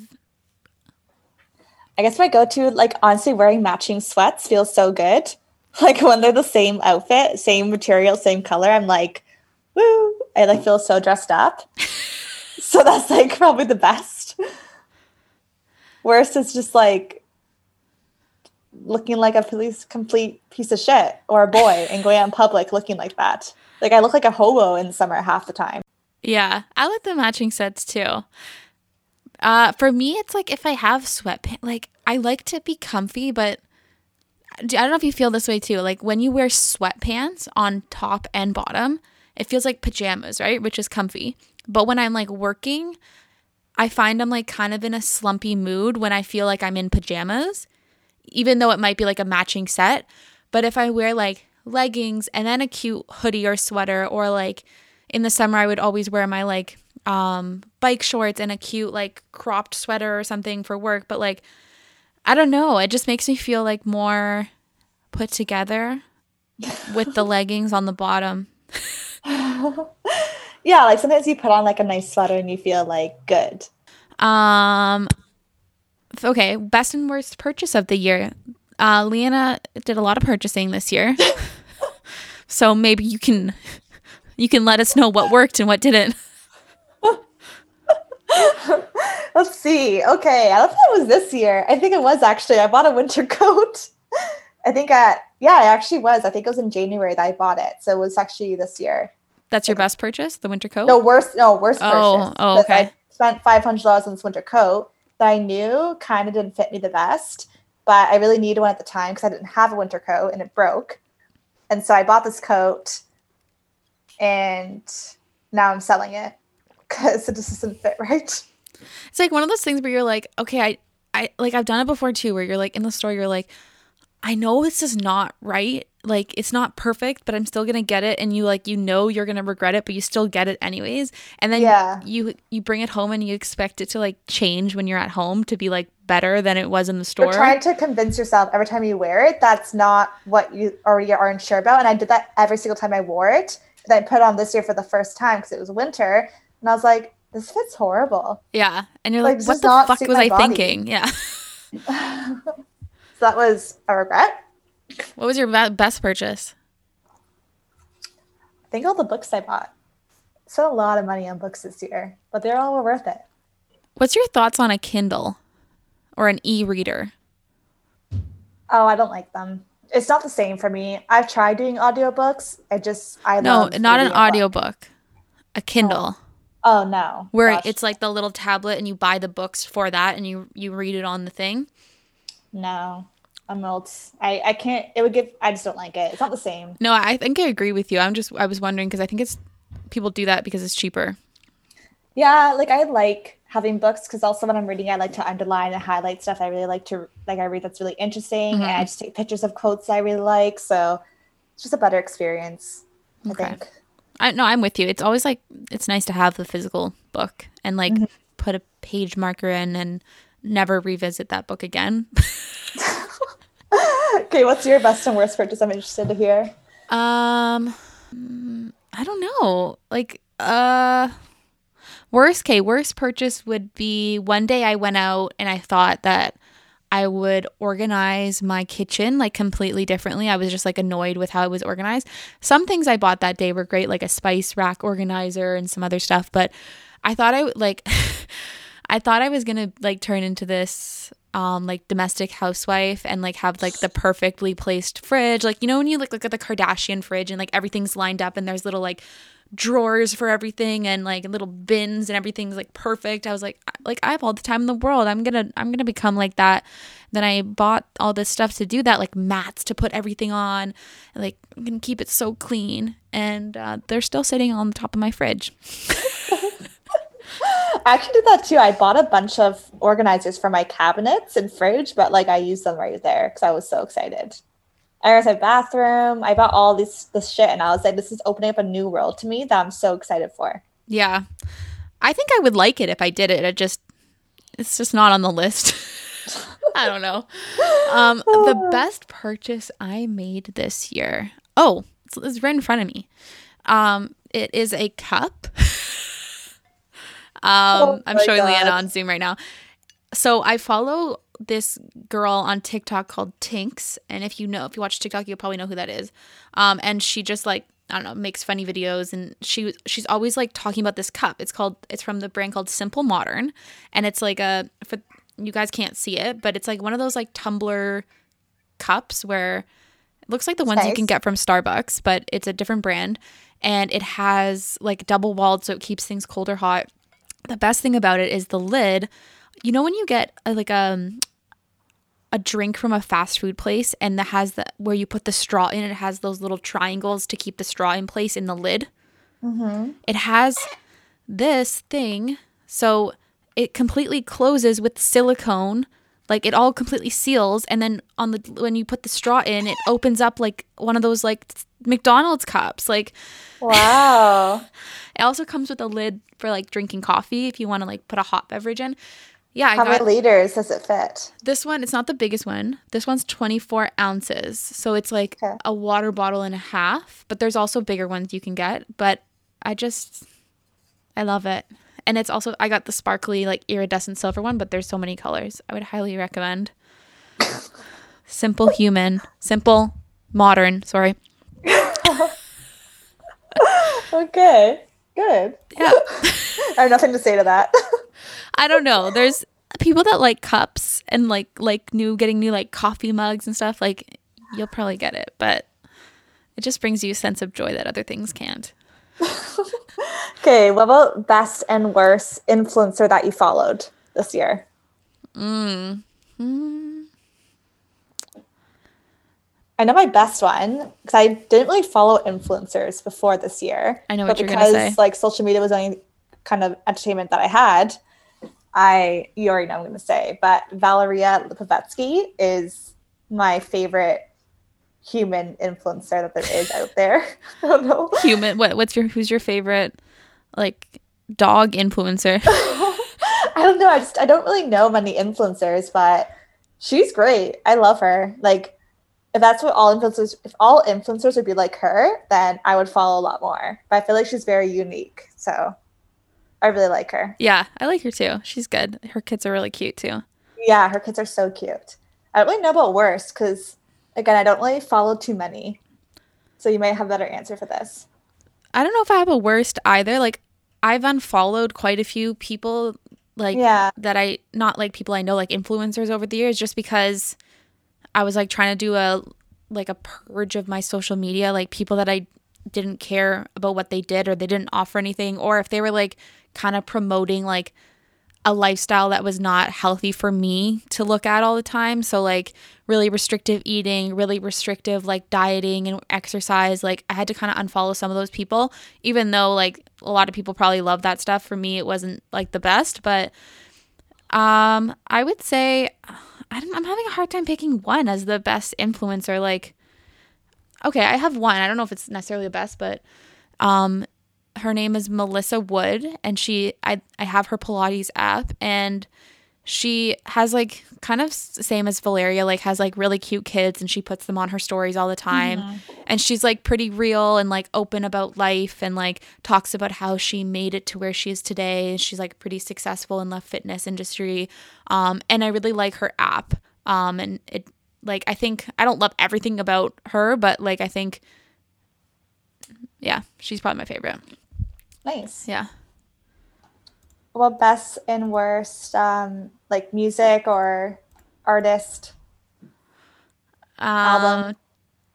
Speaker 2: I guess my go to, like honestly, wearing matching sweats feels so good. Like when they're the same outfit, same material, same color, I'm like, woo! I like feel so dressed up. so that's like probably the best. Worst is just like looking like a police complete piece of shit or a boy and going out in public looking like that. Like I look like a hobo in summer half the time.
Speaker 1: Yeah, I like the matching sets too. Uh, for me, it's like if I have sweatpants, like I like to be comfy, but I don't know if you feel this way too. Like when you wear sweatpants on top and bottom, it feels like pajamas, right? Which is comfy. But when I'm like working, I find I'm like kind of in a slumpy mood when I feel like I'm in pajamas, even though it might be like a matching set. But if I wear like leggings and then a cute hoodie or sweater, or like in the summer, I would always wear my like um, bike shorts and a cute like cropped sweater or something for work. But like, I don't know, it just makes me feel like more put together with the leggings on the bottom.
Speaker 2: yeah, like sometimes you put on like a nice sweater and you feel like good.
Speaker 1: Um okay, best and worst purchase of the year. Uh Leanna did a lot of purchasing this year. so maybe you can you can let us know what worked and what didn't.
Speaker 2: Let's see. Okay, I don't think it was this year. I think it was actually. I bought a winter coat I think at yeah, it actually was. I think it was in January that I bought it. So it was actually this year.
Speaker 1: That's your best purchase, the winter coat?
Speaker 2: No, worst no, worst
Speaker 1: Oh,
Speaker 2: purchase.
Speaker 1: oh, okay.
Speaker 2: I spent five hundred dollars on this winter coat that I knew kind of didn't fit me the best, but I really needed one at the time because I didn't have a winter coat and it broke. And so I bought this coat and now I'm selling it because it just doesn't fit right.
Speaker 1: It's like one of those things where you're like, okay, I, I like I've done it before too, where you're like in the store, you're like, I know this is not right. Like it's not perfect, but I'm still gonna get it, and you like you know you're gonna regret it, but you still get it anyways. And then
Speaker 2: Yeah.
Speaker 1: you you bring it home and you expect it to like change when you're at home to be like better than it was in the store.
Speaker 2: You're trying to convince yourself every time you wear it that's not what you already aren't sure about. And I did that every single time I wore it. But I put on this year for the first time because it was winter. And I was like, this fits horrible.
Speaker 1: yeah, and you're
Speaker 2: Like,
Speaker 1: like, what the fuck was I
Speaker 2: body.
Speaker 1: thinking? Yeah.
Speaker 2: So that was a regret.
Speaker 1: what was your best purchase?
Speaker 2: I think all the books I bought. Spent a lot of money on books this year, but they're all worth it.
Speaker 1: What's your thoughts on a Kindle or an e-reader?
Speaker 2: Oh, I don't like them. It's not the same for me. I've tried doing audiobooks. I just I
Speaker 1: No, not an
Speaker 2: reading
Speaker 1: audiobook. A Kindle.
Speaker 2: Oh Oh, no.
Speaker 1: where
Speaker 2: Gosh,
Speaker 1: it's like the little tablet and you buy the books for that and you you read it on the thing.
Speaker 2: no. I'm old. I I can't. It would give. I just don't like it. It's not the same.
Speaker 1: No, I think I agree with you. I'm just I was wondering because I think it's people do that because it's cheaper.
Speaker 2: Yeah, like I like having books because also when I'm reading, I like to underline and highlight stuff. I really like to like I read that's really interesting, and I mm-hmm. just take pictures of quotes I really like. So it's just a better experience.
Speaker 1: Okay.
Speaker 2: I think.
Speaker 1: I no, I'm with you. It's always like it's nice to have the physical book and like put a page marker in and never revisit that book again.
Speaker 2: Okay, what's your best and worst purchase? I'm interested to hear.
Speaker 1: Um, mm, I don't know. Like, uh, worst case, worst purchase would be one day I went out and I thought that I would organize my kitchen like completely differently. I was just like annoyed with how it was organized. Some things I bought that day were great, like a spice rack organizer and some other stuff, but I thought I would like, I thought I was gonna like turn into this um like domestic housewife and like have like the perfectly placed fridge. Like you know when you like look at the Kardashian fridge and like everything's lined up and there's little like drawers for everything and like little bins and everything's like perfect. I was like like I have all the time in the world. I'm going to I'm going to become like that. Then I bought all this stuff to do that like mats to put everything on. And, like I'm going to keep it so clean and uh, they're still sitting on the top of my fridge.
Speaker 2: I actually did that too. I bought a bunch of organizers for my cabinets and fridge, but like I used them right there because I was so excited. I was my bathroom. I bought all this this shit, and I was like, "This is opening up a new world to me that I'm so excited for."
Speaker 1: Yeah. I think I would like it if I did it. It just it's just not on the list. I don't know. Um the best purchase I made this year. Oh, it's, it's right in front of me. Um it is a cup. um
Speaker 2: Oh
Speaker 1: I'm showing
Speaker 2: God.
Speaker 1: Leanna on Zoom right now. So I follow this girl on TikTok called Tinx, and if you know, if you watch TikTok, you'll probably know who that is. Um, and she just like I don't know, makes funny videos, and she she's always like talking about this cup. It's called it's from the brand called Simple Modern, and it's like a for you guys can't see it, but it's like one of those like tumbler cups where it looks like the ones you can get from Starbucks, but it's a different brand, and it has like double walled, so it keeps things cold or hot. The best thing about it is the lid. You know when you get a, like um, a drink from a fast food place and that has the where you put the straw in it has those little triangles to keep the straw in place in the lid. Mm-hmm. It has this thing, so it completely closes with silicone. Like it all completely seals, and then on the when you put the straw in, it opens up like one of those like McDonald's cups. Like
Speaker 2: Wow.
Speaker 1: it also comes with a lid for like drinking coffee if you want to like put a hot beverage in. Yeah, I
Speaker 2: How
Speaker 1: got
Speaker 2: many liters does it fit?
Speaker 1: this one. It's not the biggest one. This one's 24 ounces, so it's like
Speaker 2: Okay.
Speaker 1: a water bottle and a half. But there's also bigger ones you can get. But I just, I love it, and it's also I got the sparkly like iridescent silver one. But there's so many colors. I would highly recommend. Simple human, simple modern. Sorry.
Speaker 2: Okay. Good.
Speaker 1: Yeah.
Speaker 2: I have nothing to say to that.
Speaker 1: I don't know. There's people that like cups and like like new getting new like coffee mugs and stuff. Like you'll probably get it, but it just brings you a sense of joy that other things can't.
Speaker 2: okay, what about best and worst influencer that you followed this year? Mm. Mm. I know my best one because I didn't really follow influencers before this year.
Speaker 1: I know what you're gonna say.
Speaker 2: Like social media was the only kind of entertainment that I had. I you already know I'm going to say, but Valeria Lipovetsky is my favorite human influencer that there is out there. I don't know.
Speaker 1: Human. What? What's your? Who's your favorite? Like dog influencer.
Speaker 2: I don't know. I just I don't really know many influencers, but she's great. I love her. Like if that's what all influencers if all influencers would be like her, then I would follow a lot more. But I feel like she's very unique. So I really like her.
Speaker 1: Yeah, I like her too. She's good. Her kids are really cute too.
Speaker 2: Yeah, her kids are so cute. I don't really know about worst because again, I don't really follow too many. So you might have a better answer for this.
Speaker 1: I don't know if I have a worst either. Like I've unfollowed quite a few people like
Speaker 2: yeah.
Speaker 1: that I not like people I know like influencers over the years just because I was like trying to do a like a purge of my social media, like people that I didn't care about what they did or they didn't offer anything or if they were like kind of promoting like a lifestyle that was not healthy for me to look at all the time. So like really restrictive eating, really restrictive like dieting and exercise. Like I had to kind of unfollow some of those people even though like a lot of people probably love that stuff. For me it wasn't like the best, but um I would say I'm having a hard time picking one as the best influencer. Like, okay, I have one. I don't know if it's necessarily the best, but um, her name is Melissa Wood, and she I I have her Pilates app, and she has like kind of same as Valeria, like has like really cute kids, and she puts them on her stories all the time, mm-hmm. and she's like pretty real and like open about life, and like talks about how she made it to where she is today. She's like pretty successful in the fitness industry, um, and I really like her app, um, and it like I think I don't love everything about her, but like I think, yeah, she's probably my favorite.
Speaker 2: Nice.
Speaker 1: Yeah.
Speaker 2: Well, best and worst, um, like music or artist?
Speaker 1: Um, album?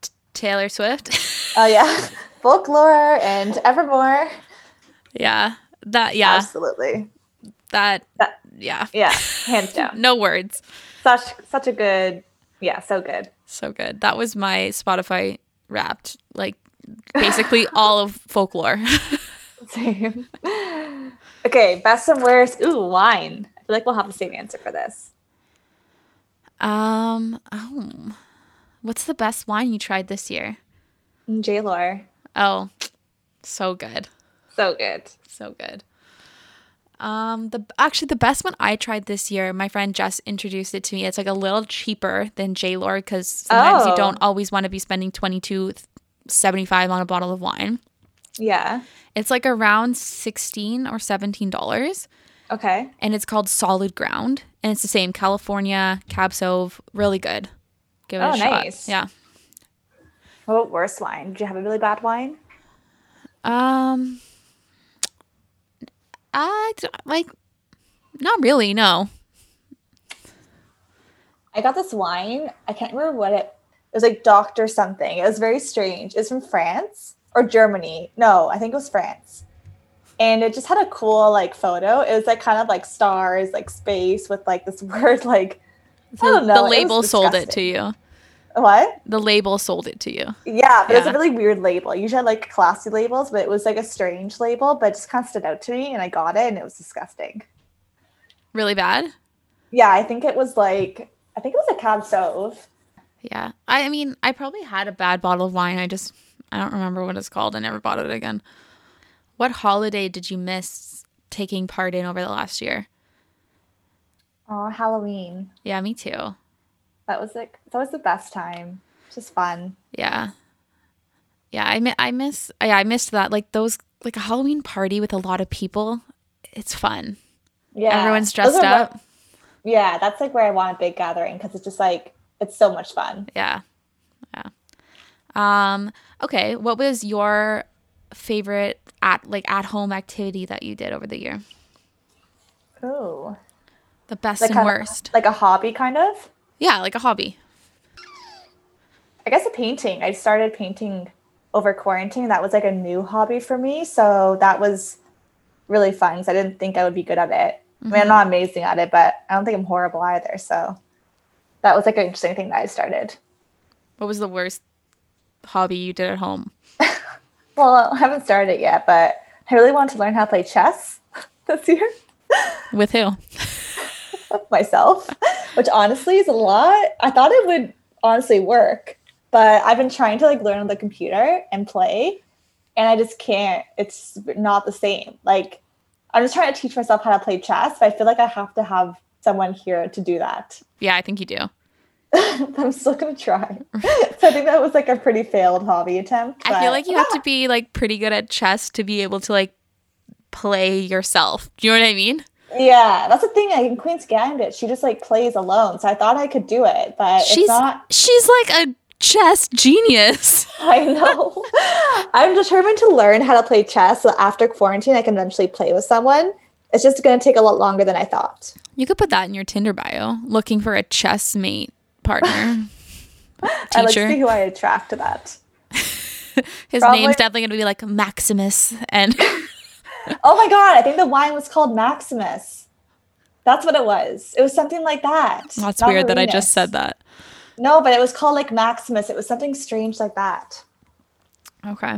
Speaker 1: T- Taylor Swift.
Speaker 2: oh yeah, folklore and Evermore.
Speaker 1: Yeah, that yeah,
Speaker 2: absolutely.
Speaker 1: That, that yeah,
Speaker 2: yeah, hands down.
Speaker 1: no words.
Speaker 2: Such such a good, yeah, so good,
Speaker 1: so good. That was my Spotify Wrapped, like basically all of folklore.
Speaker 2: Same. Okay, best and worst. Ooh, wine. Feel like we'll have the same answer for this.
Speaker 1: Um. Oh, what's the best wine you tried this year?
Speaker 2: J. Lohr.
Speaker 1: Oh, so good.
Speaker 2: So good.
Speaker 1: So good. Um, the actually the best one I tried this year, my friend Jess introduced it to me. It's like a little cheaper than J. Lohr because sometimes oh. you don't always want to be spending twenty two seventy five on a bottle of wine.
Speaker 2: Yeah.
Speaker 1: It's like around 16 or 17 dollars.
Speaker 2: Okay.
Speaker 1: And it's called Solid Ground, and it's the same California Cab Sauv, really good. Give it oh, a shot. nice. Yeah.
Speaker 2: What about worst wine? Did you have a really bad wine?
Speaker 1: Um, I like, not really. No.
Speaker 2: I got this wine. I can't remember what it. It was like Doctor something. It was very strange. It's from France or Germany. No, I think it was France. And it just had a cool like photo. It was like kind of like stars, like space with like this word like
Speaker 1: I don't know. The label it sold it to you.
Speaker 2: What?
Speaker 1: The label sold it to you.
Speaker 2: Yeah, but yeah. it's a really weird label. Usually I like classy labels, but it was like a strange label, but it just kind of stood out to me and I got it and it was disgusting.
Speaker 1: Really bad?
Speaker 2: Yeah, I think it was like I think it was a cab sauv.
Speaker 1: Yeah. I, I mean, I probably had a bad bottle of wine. I just I don't remember what it's called. I never bought it again. What holiday did you miss taking part in over the last year?
Speaker 2: Oh, Halloween.
Speaker 1: Yeah, me too.
Speaker 2: That was like that was the best time. Just fun.
Speaker 1: Yeah. Yeah, I mi- I miss yeah, I missed that. Like those like a Halloween party with a lot of people. It's fun. Yeah. Everyone's dressed up. What,
Speaker 2: yeah, that's like where I want a big gathering because it's just like it's so much fun.
Speaker 1: Yeah. Yeah. Um Okay, what was your favorite at like at home activity that you did over the year?
Speaker 2: Oh.
Speaker 1: The best like and worst.
Speaker 2: Of, like a hobby kind of?
Speaker 1: Yeah, like a hobby.
Speaker 2: I guess a painting. I started painting over quarantine. That was like a new hobby for me. So that was really fun because I didn't think I would be good at it. Mm-hmm. I mean, I'm mm-hmm. not amazing at it, but I don't think I'm horrible either. So that was like an interesting thing that I started.
Speaker 1: What was the worst hobby you did at home?
Speaker 2: Well, I haven't started it yet, but I really want to learn how to play chess this year.
Speaker 1: With who?
Speaker 2: Myself, which honestly is a lot. I thought it would honestly work, but I've been trying to like learn on the computer and play, and I just can't. It's not the same. Like I'm just trying to teach myself how to play chess, but I feel like I have to have someone here to do that.
Speaker 1: Yeah, I think you do.
Speaker 2: I'm still gonna try. so I think that was like a pretty failed hobby attempt.
Speaker 1: I feel like you have to be like pretty good at chess to be able to like play yourself. Do you know what I mean?
Speaker 2: Yeah, that's the thing. Like in Queen's Gambit, she just like plays alone. So I thought I could do it, but
Speaker 1: she's
Speaker 2: not.
Speaker 1: She's like a chess genius.
Speaker 2: I know. I'm determined to learn how to play chess. So after quarantine, I can eventually play with someone. It's just going to take a lot longer than I thought.
Speaker 1: You could put that in your Tinder bio, looking for a chess mate partner.
Speaker 2: I like to see who I attract to that.
Speaker 1: His Probably. name's definitely going to be like Maximus and
Speaker 2: oh my god, I think the wine was called Maximus. That's what it was. It was something like that.
Speaker 1: That's weird Marinus. that I just said that.
Speaker 2: No, but it was called like Maximus. It was something strange like that.
Speaker 1: Okay.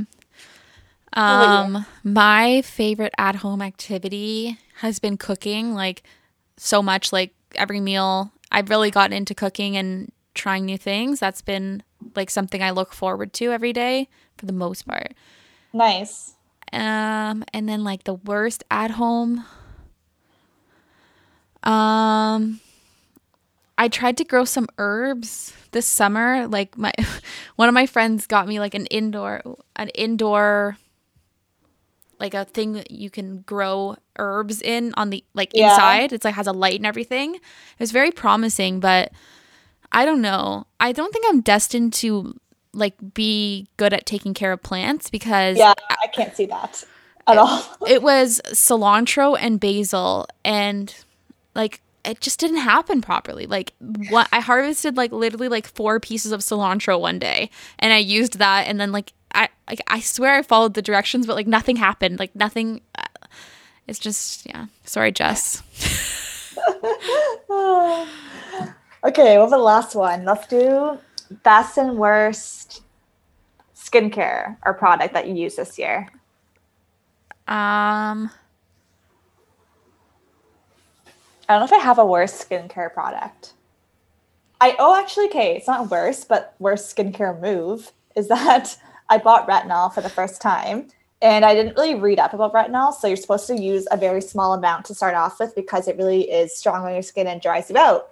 Speaker 1: Um, my favorite at home activity has been cooking, like so much, like every meal. I've really gotten into cooking and trying new things. That's been like something I look forward to every day for the most part.
Speaker 2: Nice.
Speaker 1: Um, and then like the worst at home. Um, I tried to grow some herbs this summer. Like my one of my friends got me like an indoor an indoor like a thing that you can grow herbs in on the like yeah. inside. It's like has a light and everything. It was very promising, but I don't know. I don't think I'm destined to like be good at taking care of plants because
Speaker 2: yeah, I can't see that at
Speaker 1: it,
Speaker 2: all.
Speaker 1: it was cilantro and basil, and like it just didn't happen properly. Like what I harvested like literally like four pieces of cilantro one day, and I used that, and then like I like I swear I followed the directions, but like nothing happened. Like nothing. It's just yeah. Sorry, Jess.
Speaker 2: okay, well, the last one. Let's do best and worst skincare or product that you use this year?
Speaker 1: Um,
Speaker 2: I don't know if I have a worst skincare product. I oh actually okay, it's not worse, but worst skincare move is that I bought retinol for the first time and I didn't really read up about retinol. So you're supposed to use a very small amount to start off with because it really is strong on your skin and dries you out.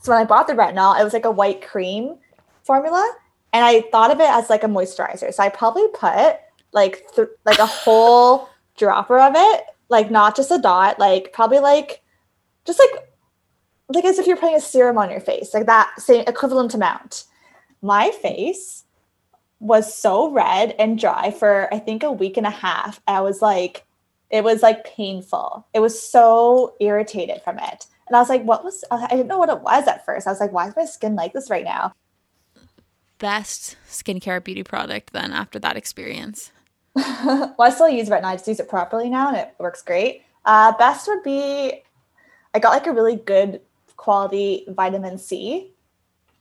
Speaker 2: So when I bought the retinol, it was like a white cream formula, and I thought of it as like a moisturizer. So I probably put like th- like a whole dropper of it, like not just a dot, like probably like just like like as if you're putting a serum on your face, like that same equivalent amount. My face was so red and dry for I think a week and a half. I was like, it was like painful. It was so irritated from it. And I was like, what was, I didn't know what it was at first. I was like, why is my skin like this right now?
Speaker 1: Best skincare beauty product then after that experience?
Speaker 2: well, I still use retinol. I just use it properly now and it works great. Uh, best would be, I got like a really good quality vitamin C.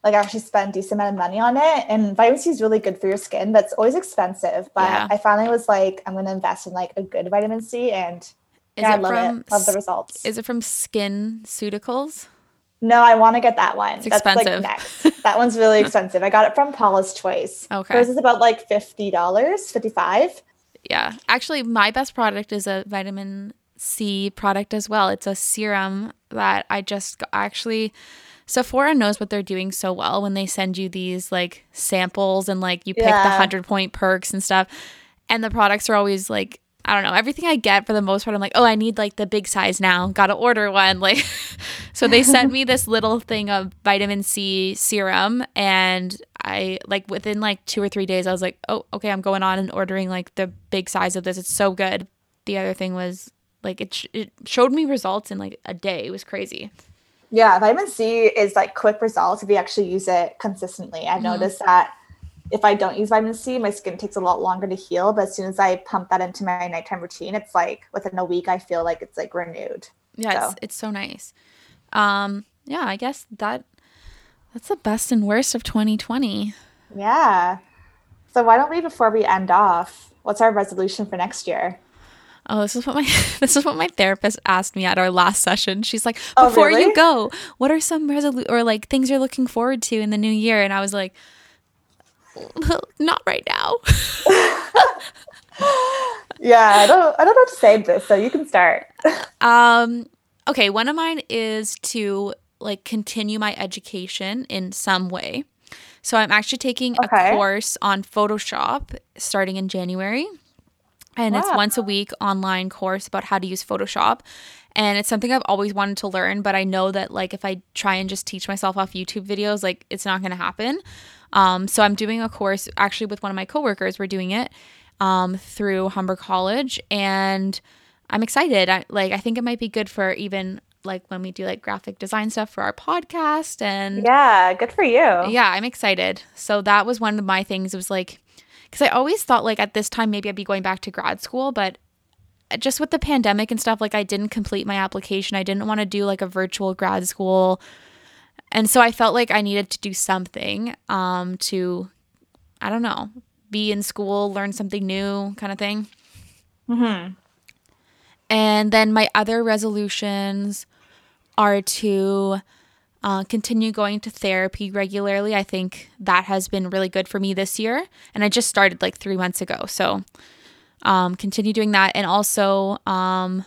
Speaker 2: Like I actually spent decent amount of money on it. And vitamin C is really good for your skin, but it's always expensive. But yeah. I finally was like, I'm going to invest in like a good vitamin C and is yeah, I love from, it. Love the results.
Speaker 1: Is it from SkinCeuticals?
Speaker 2: No, I want to get that one.
Speaker 1: It's That's expensive.
Speaker 2: Like next. that one's really expensive. I got it from Paula's Choice. Okay. Hers is about like fifty dollars, fifty five.
Speaker 1: Yeah, actually, my best product is a vitamin C product as well. It's a serum that I just got, actually. Sephora knows what they're doing so well when they send you these like samples and like you pick yeah. the hundred point perks and stuff, and the products are always like I don't know, everything I get for the most part, I'm like, oh, I need like the big size now. Gotta order one. Like, so they sent me this little thing of vitamin C serum. And I, like, within like two or three days, I was like, oh, okay, I'm going on and ordering like the big size of this. It's so good. The other thing was like, it, sh- it showed me results in like a day. It was crazy.
Speaker 2: Yeah, vitamin C is like quick results if you actually use it consistently. I've mm-hmm. noticed that if I don't use vitamin C, my skin takes a lot longer to heal. But as soon as I pump that into my nighttime routine, it's like within a week, I feel like it's like renewed.
Speaker 1: Yeah, so. it's, it's so nice. Um, yeah, I guess that that's the best and worst of 2020.
Speaker 2: Yeah. So why don't we, before we end off, what's our resolution for next year?
Speaker 1: Oh, this is what my this is what my therapist asked me at our last session. She's like, oh, "Before oh, really? you go, what are some resolu or like things you're looking forward to in the new year?" And I was like, "Not right now."
Speaker 2: yeah, I don't I don't know to say this, so you can start.
Speaker 1: um, okay, one of mine is to like continue my education in some way. So I'm actually taking okay. a course on Photoshop starting in January and wow. it's once a week online course about how to use Photoshop. And it's something I've always wanted to learn, but I know that like if I try and just teach myself off YouTube videos, like it's not going to happen. Um, so I'm doing a course actually with one of my coworkers. We're doing it um, through Humber College, and I'm excited. I, like I think it might be good for even like when we do like graphic design stuff for our podcast and
Speaker 2: yeah good for you
Speaker 1: yeah i'm excited so that was one of my things it was like because I always thought like at this time maybe I'd be going back to grad school, but just with the pandemic and stuff, like I didn't complete my application. I didn't want to do like a virtual grad school. And so I felt like I needed to do something um, to, I don't know, be in school, learn something new kind of thing. Mm-hmm. And then my other resolutions are to uh, continue going to therapy regularly. I think that has been really good for me this year. And I just started like three months ago. So um, continue doing that. And also, um,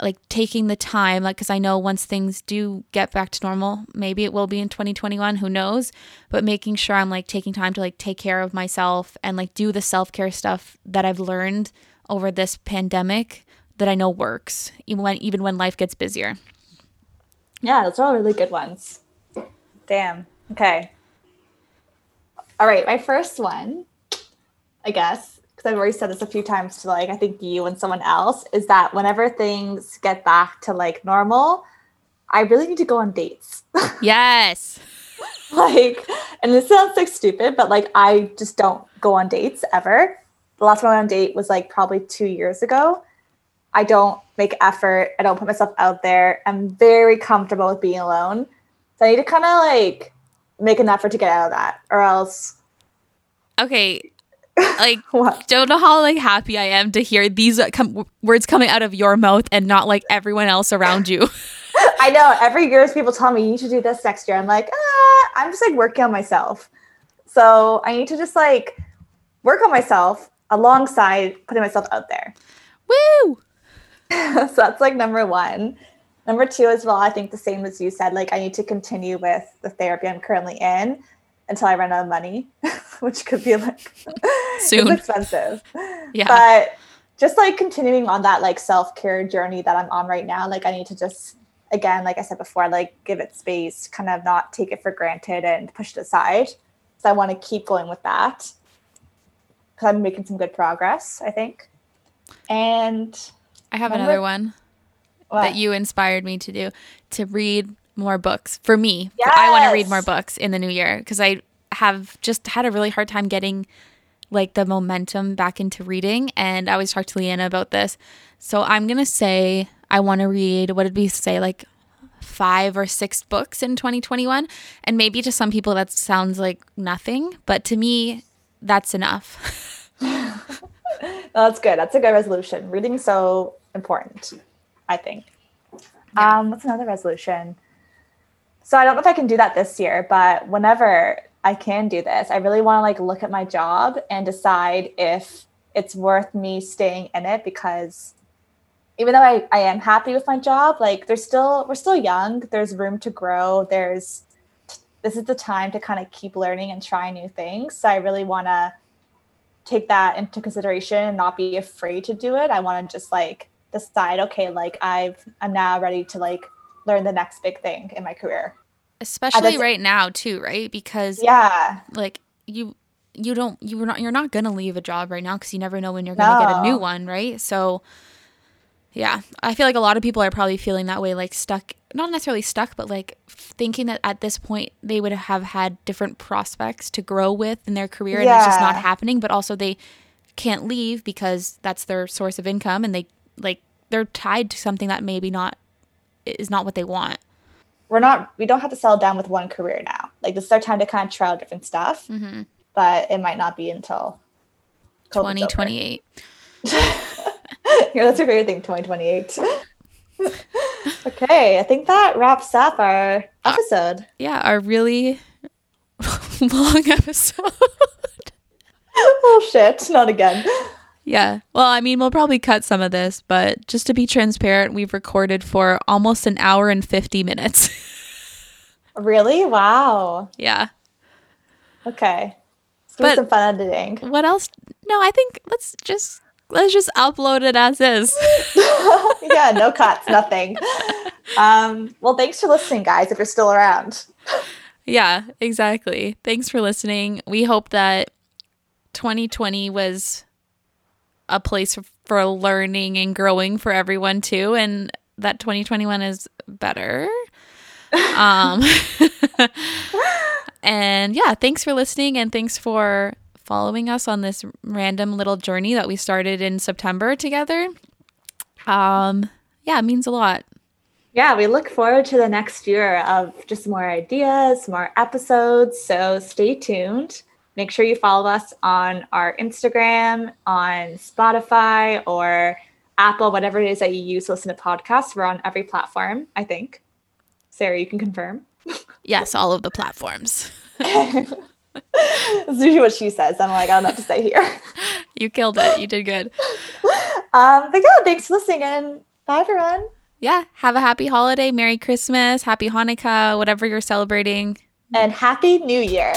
Speaker 1: like taking the time, like, because I know once things do get back to normal, maybe it will be in 2021, who knows, but making sure I'm like taking time to like take care of myself and like do the self care stuff that I've learned over this pandemic that I know works, even when, even when life gets busier.
Speaker 2: Yeah, those are all really good ones. Damn. Okay. All right, my first one, I guess, because I've already said this a few times to like I think you and someone else, is that whenever things get back to like normal, I really need to go on dates.
Speaker 1: Yes.
Speaker 2: like, and this sounds like stupid, but like I just don't go on dates ever. The last time I on date was like probably two years ago. I don't make effort. I don't put myself out there. I'm very comfortable with being alone. So I need to kind of like make an effort to get out of that or else.
Speaker 1: Okay. Like, don't know how like happy I am to hear these com- words coming out of your mouth and not like everyone else around you.
Speaker 2: I know. Every year, people tell me you should do this next year. I'm like, ah, I'm just like working on myself. So I need to just like work on myself alongside putting myself out there.
Speaker 1: Woo!
Speaker 2: so that's like number one. Number two, as well, I think the same as you said, like I need to continue with the therapy I'm currently in until I run out of money, which could be like soon expensive. Yeah. But just like continuing on that like self-care journey that I'm on right now, like I need to just again, like I said before, like give it space, kind of not take it for granted and push it aside. So I want to keep going with that. Cause I'm making some good progress, I think. And
Speaker 1: I have Remember? another one what? that you inspired me to do to read more books for me. Yes. I want to read more books in the new year because I have just had a really hard time getting like the momentum back into reading. And I always talk to Leanna about this. So I'm going to say I want to read, what did we say, like five or six books in 2021. And maybe to some people that sounds like nothing, but to me, that's enough.
Speaker 2: that's good. That's a good resolution. Reading so important, I think. Yeah. Um, what's another resolution? So I don't know if I can do that this year, but whenever I can do this, I really want to like look at my job and decide if it's worth me staying in it because even though I, I am happy with my job, like there's still we're still young, there's room to grow, there's this is the time to kind of keep learning and try new things. So I really want to take that into consideration and not be afraid to do it. I want to just like decide, okay, like I've I'm now ready to like learn the next big thing in my career.
Speaker 1: Especially right now too, right? Because
Speaker 2: yeah,
Speaker 1: like you you don't you're not you're not gonna leave a job right now because you never know when you're gonna no. get a new one, right? So yeah, I feel like a lot of people are probably feeling that way, like stuck not necessarily stuck, but like thinking that at this point they would have had different prospects to grow with in their career and it's just not happening, but also they can't leave because that's their source of income and they like they're tied to something that maybe not is not what they want.
Speaker 2: We're not. We don't have to settle down with one career now. Like this is our time to kind of try out different stuff.
Speaker 1: Mm-hmm.
Speaker 2: But it might not be until COVID's over.
Speaker 1: 2028.
Speaker 2: yeah, that's your favorite thing, 2028. Okay, I think that wraps up our uh, episode.
Speaker 1: Yeah, our really long episode.
Speaker 2: oh shit, not again.
Speaker 1: Yeah. Well, I mean, we'll probably cut some of this, but just to be transparent, we've recorded for almost an hour and 50 minutes.
Speaker 2: Really? Wow.
Speaker 1: yeah.
Speaker 2: Okay. Let's do
Speaker 1: But-
Speaker 2: some fun editing.
Speaker 1: What else? No, I think let's just let's just upload it as is.
Speaker 2: yeah, no cuts, nothing. Um, well, thanks for listening, guys, if you're still around.
Speaker 1: yeah, exactly. Thanks for listening. We hope that 2020 was a place for, for learning and growing for everyone too and that 2021 is better. Um and yeah, thanks for listening and thanks for following us on this random little journey that we started in September together. Um yeah, it means a lot.
Speaker 2: Yeah, we look forward to the next year of just more ideas, more episodes. So stay tuned. Make sure you follow us on our Instagram, on Spotify, or Apple, whatever it is that you use to listen to podcasts. We're on every platform, I think. Sarah, you can confirm.
Speaker 1: Yes, all of the platforms.
Speaker 2: That's usually what she says. I'm like, I don't know what to say here.
Speaker 1: You killed it. You did good.
Speaker 2: Um, but yeah, thanks for listening and bye everyone.
Speaker 1: Yeah, have a happy holiday, Merry Christmas, Happy Hanukkah, whatever you're celebrating.
Speaker 2: And happy new year.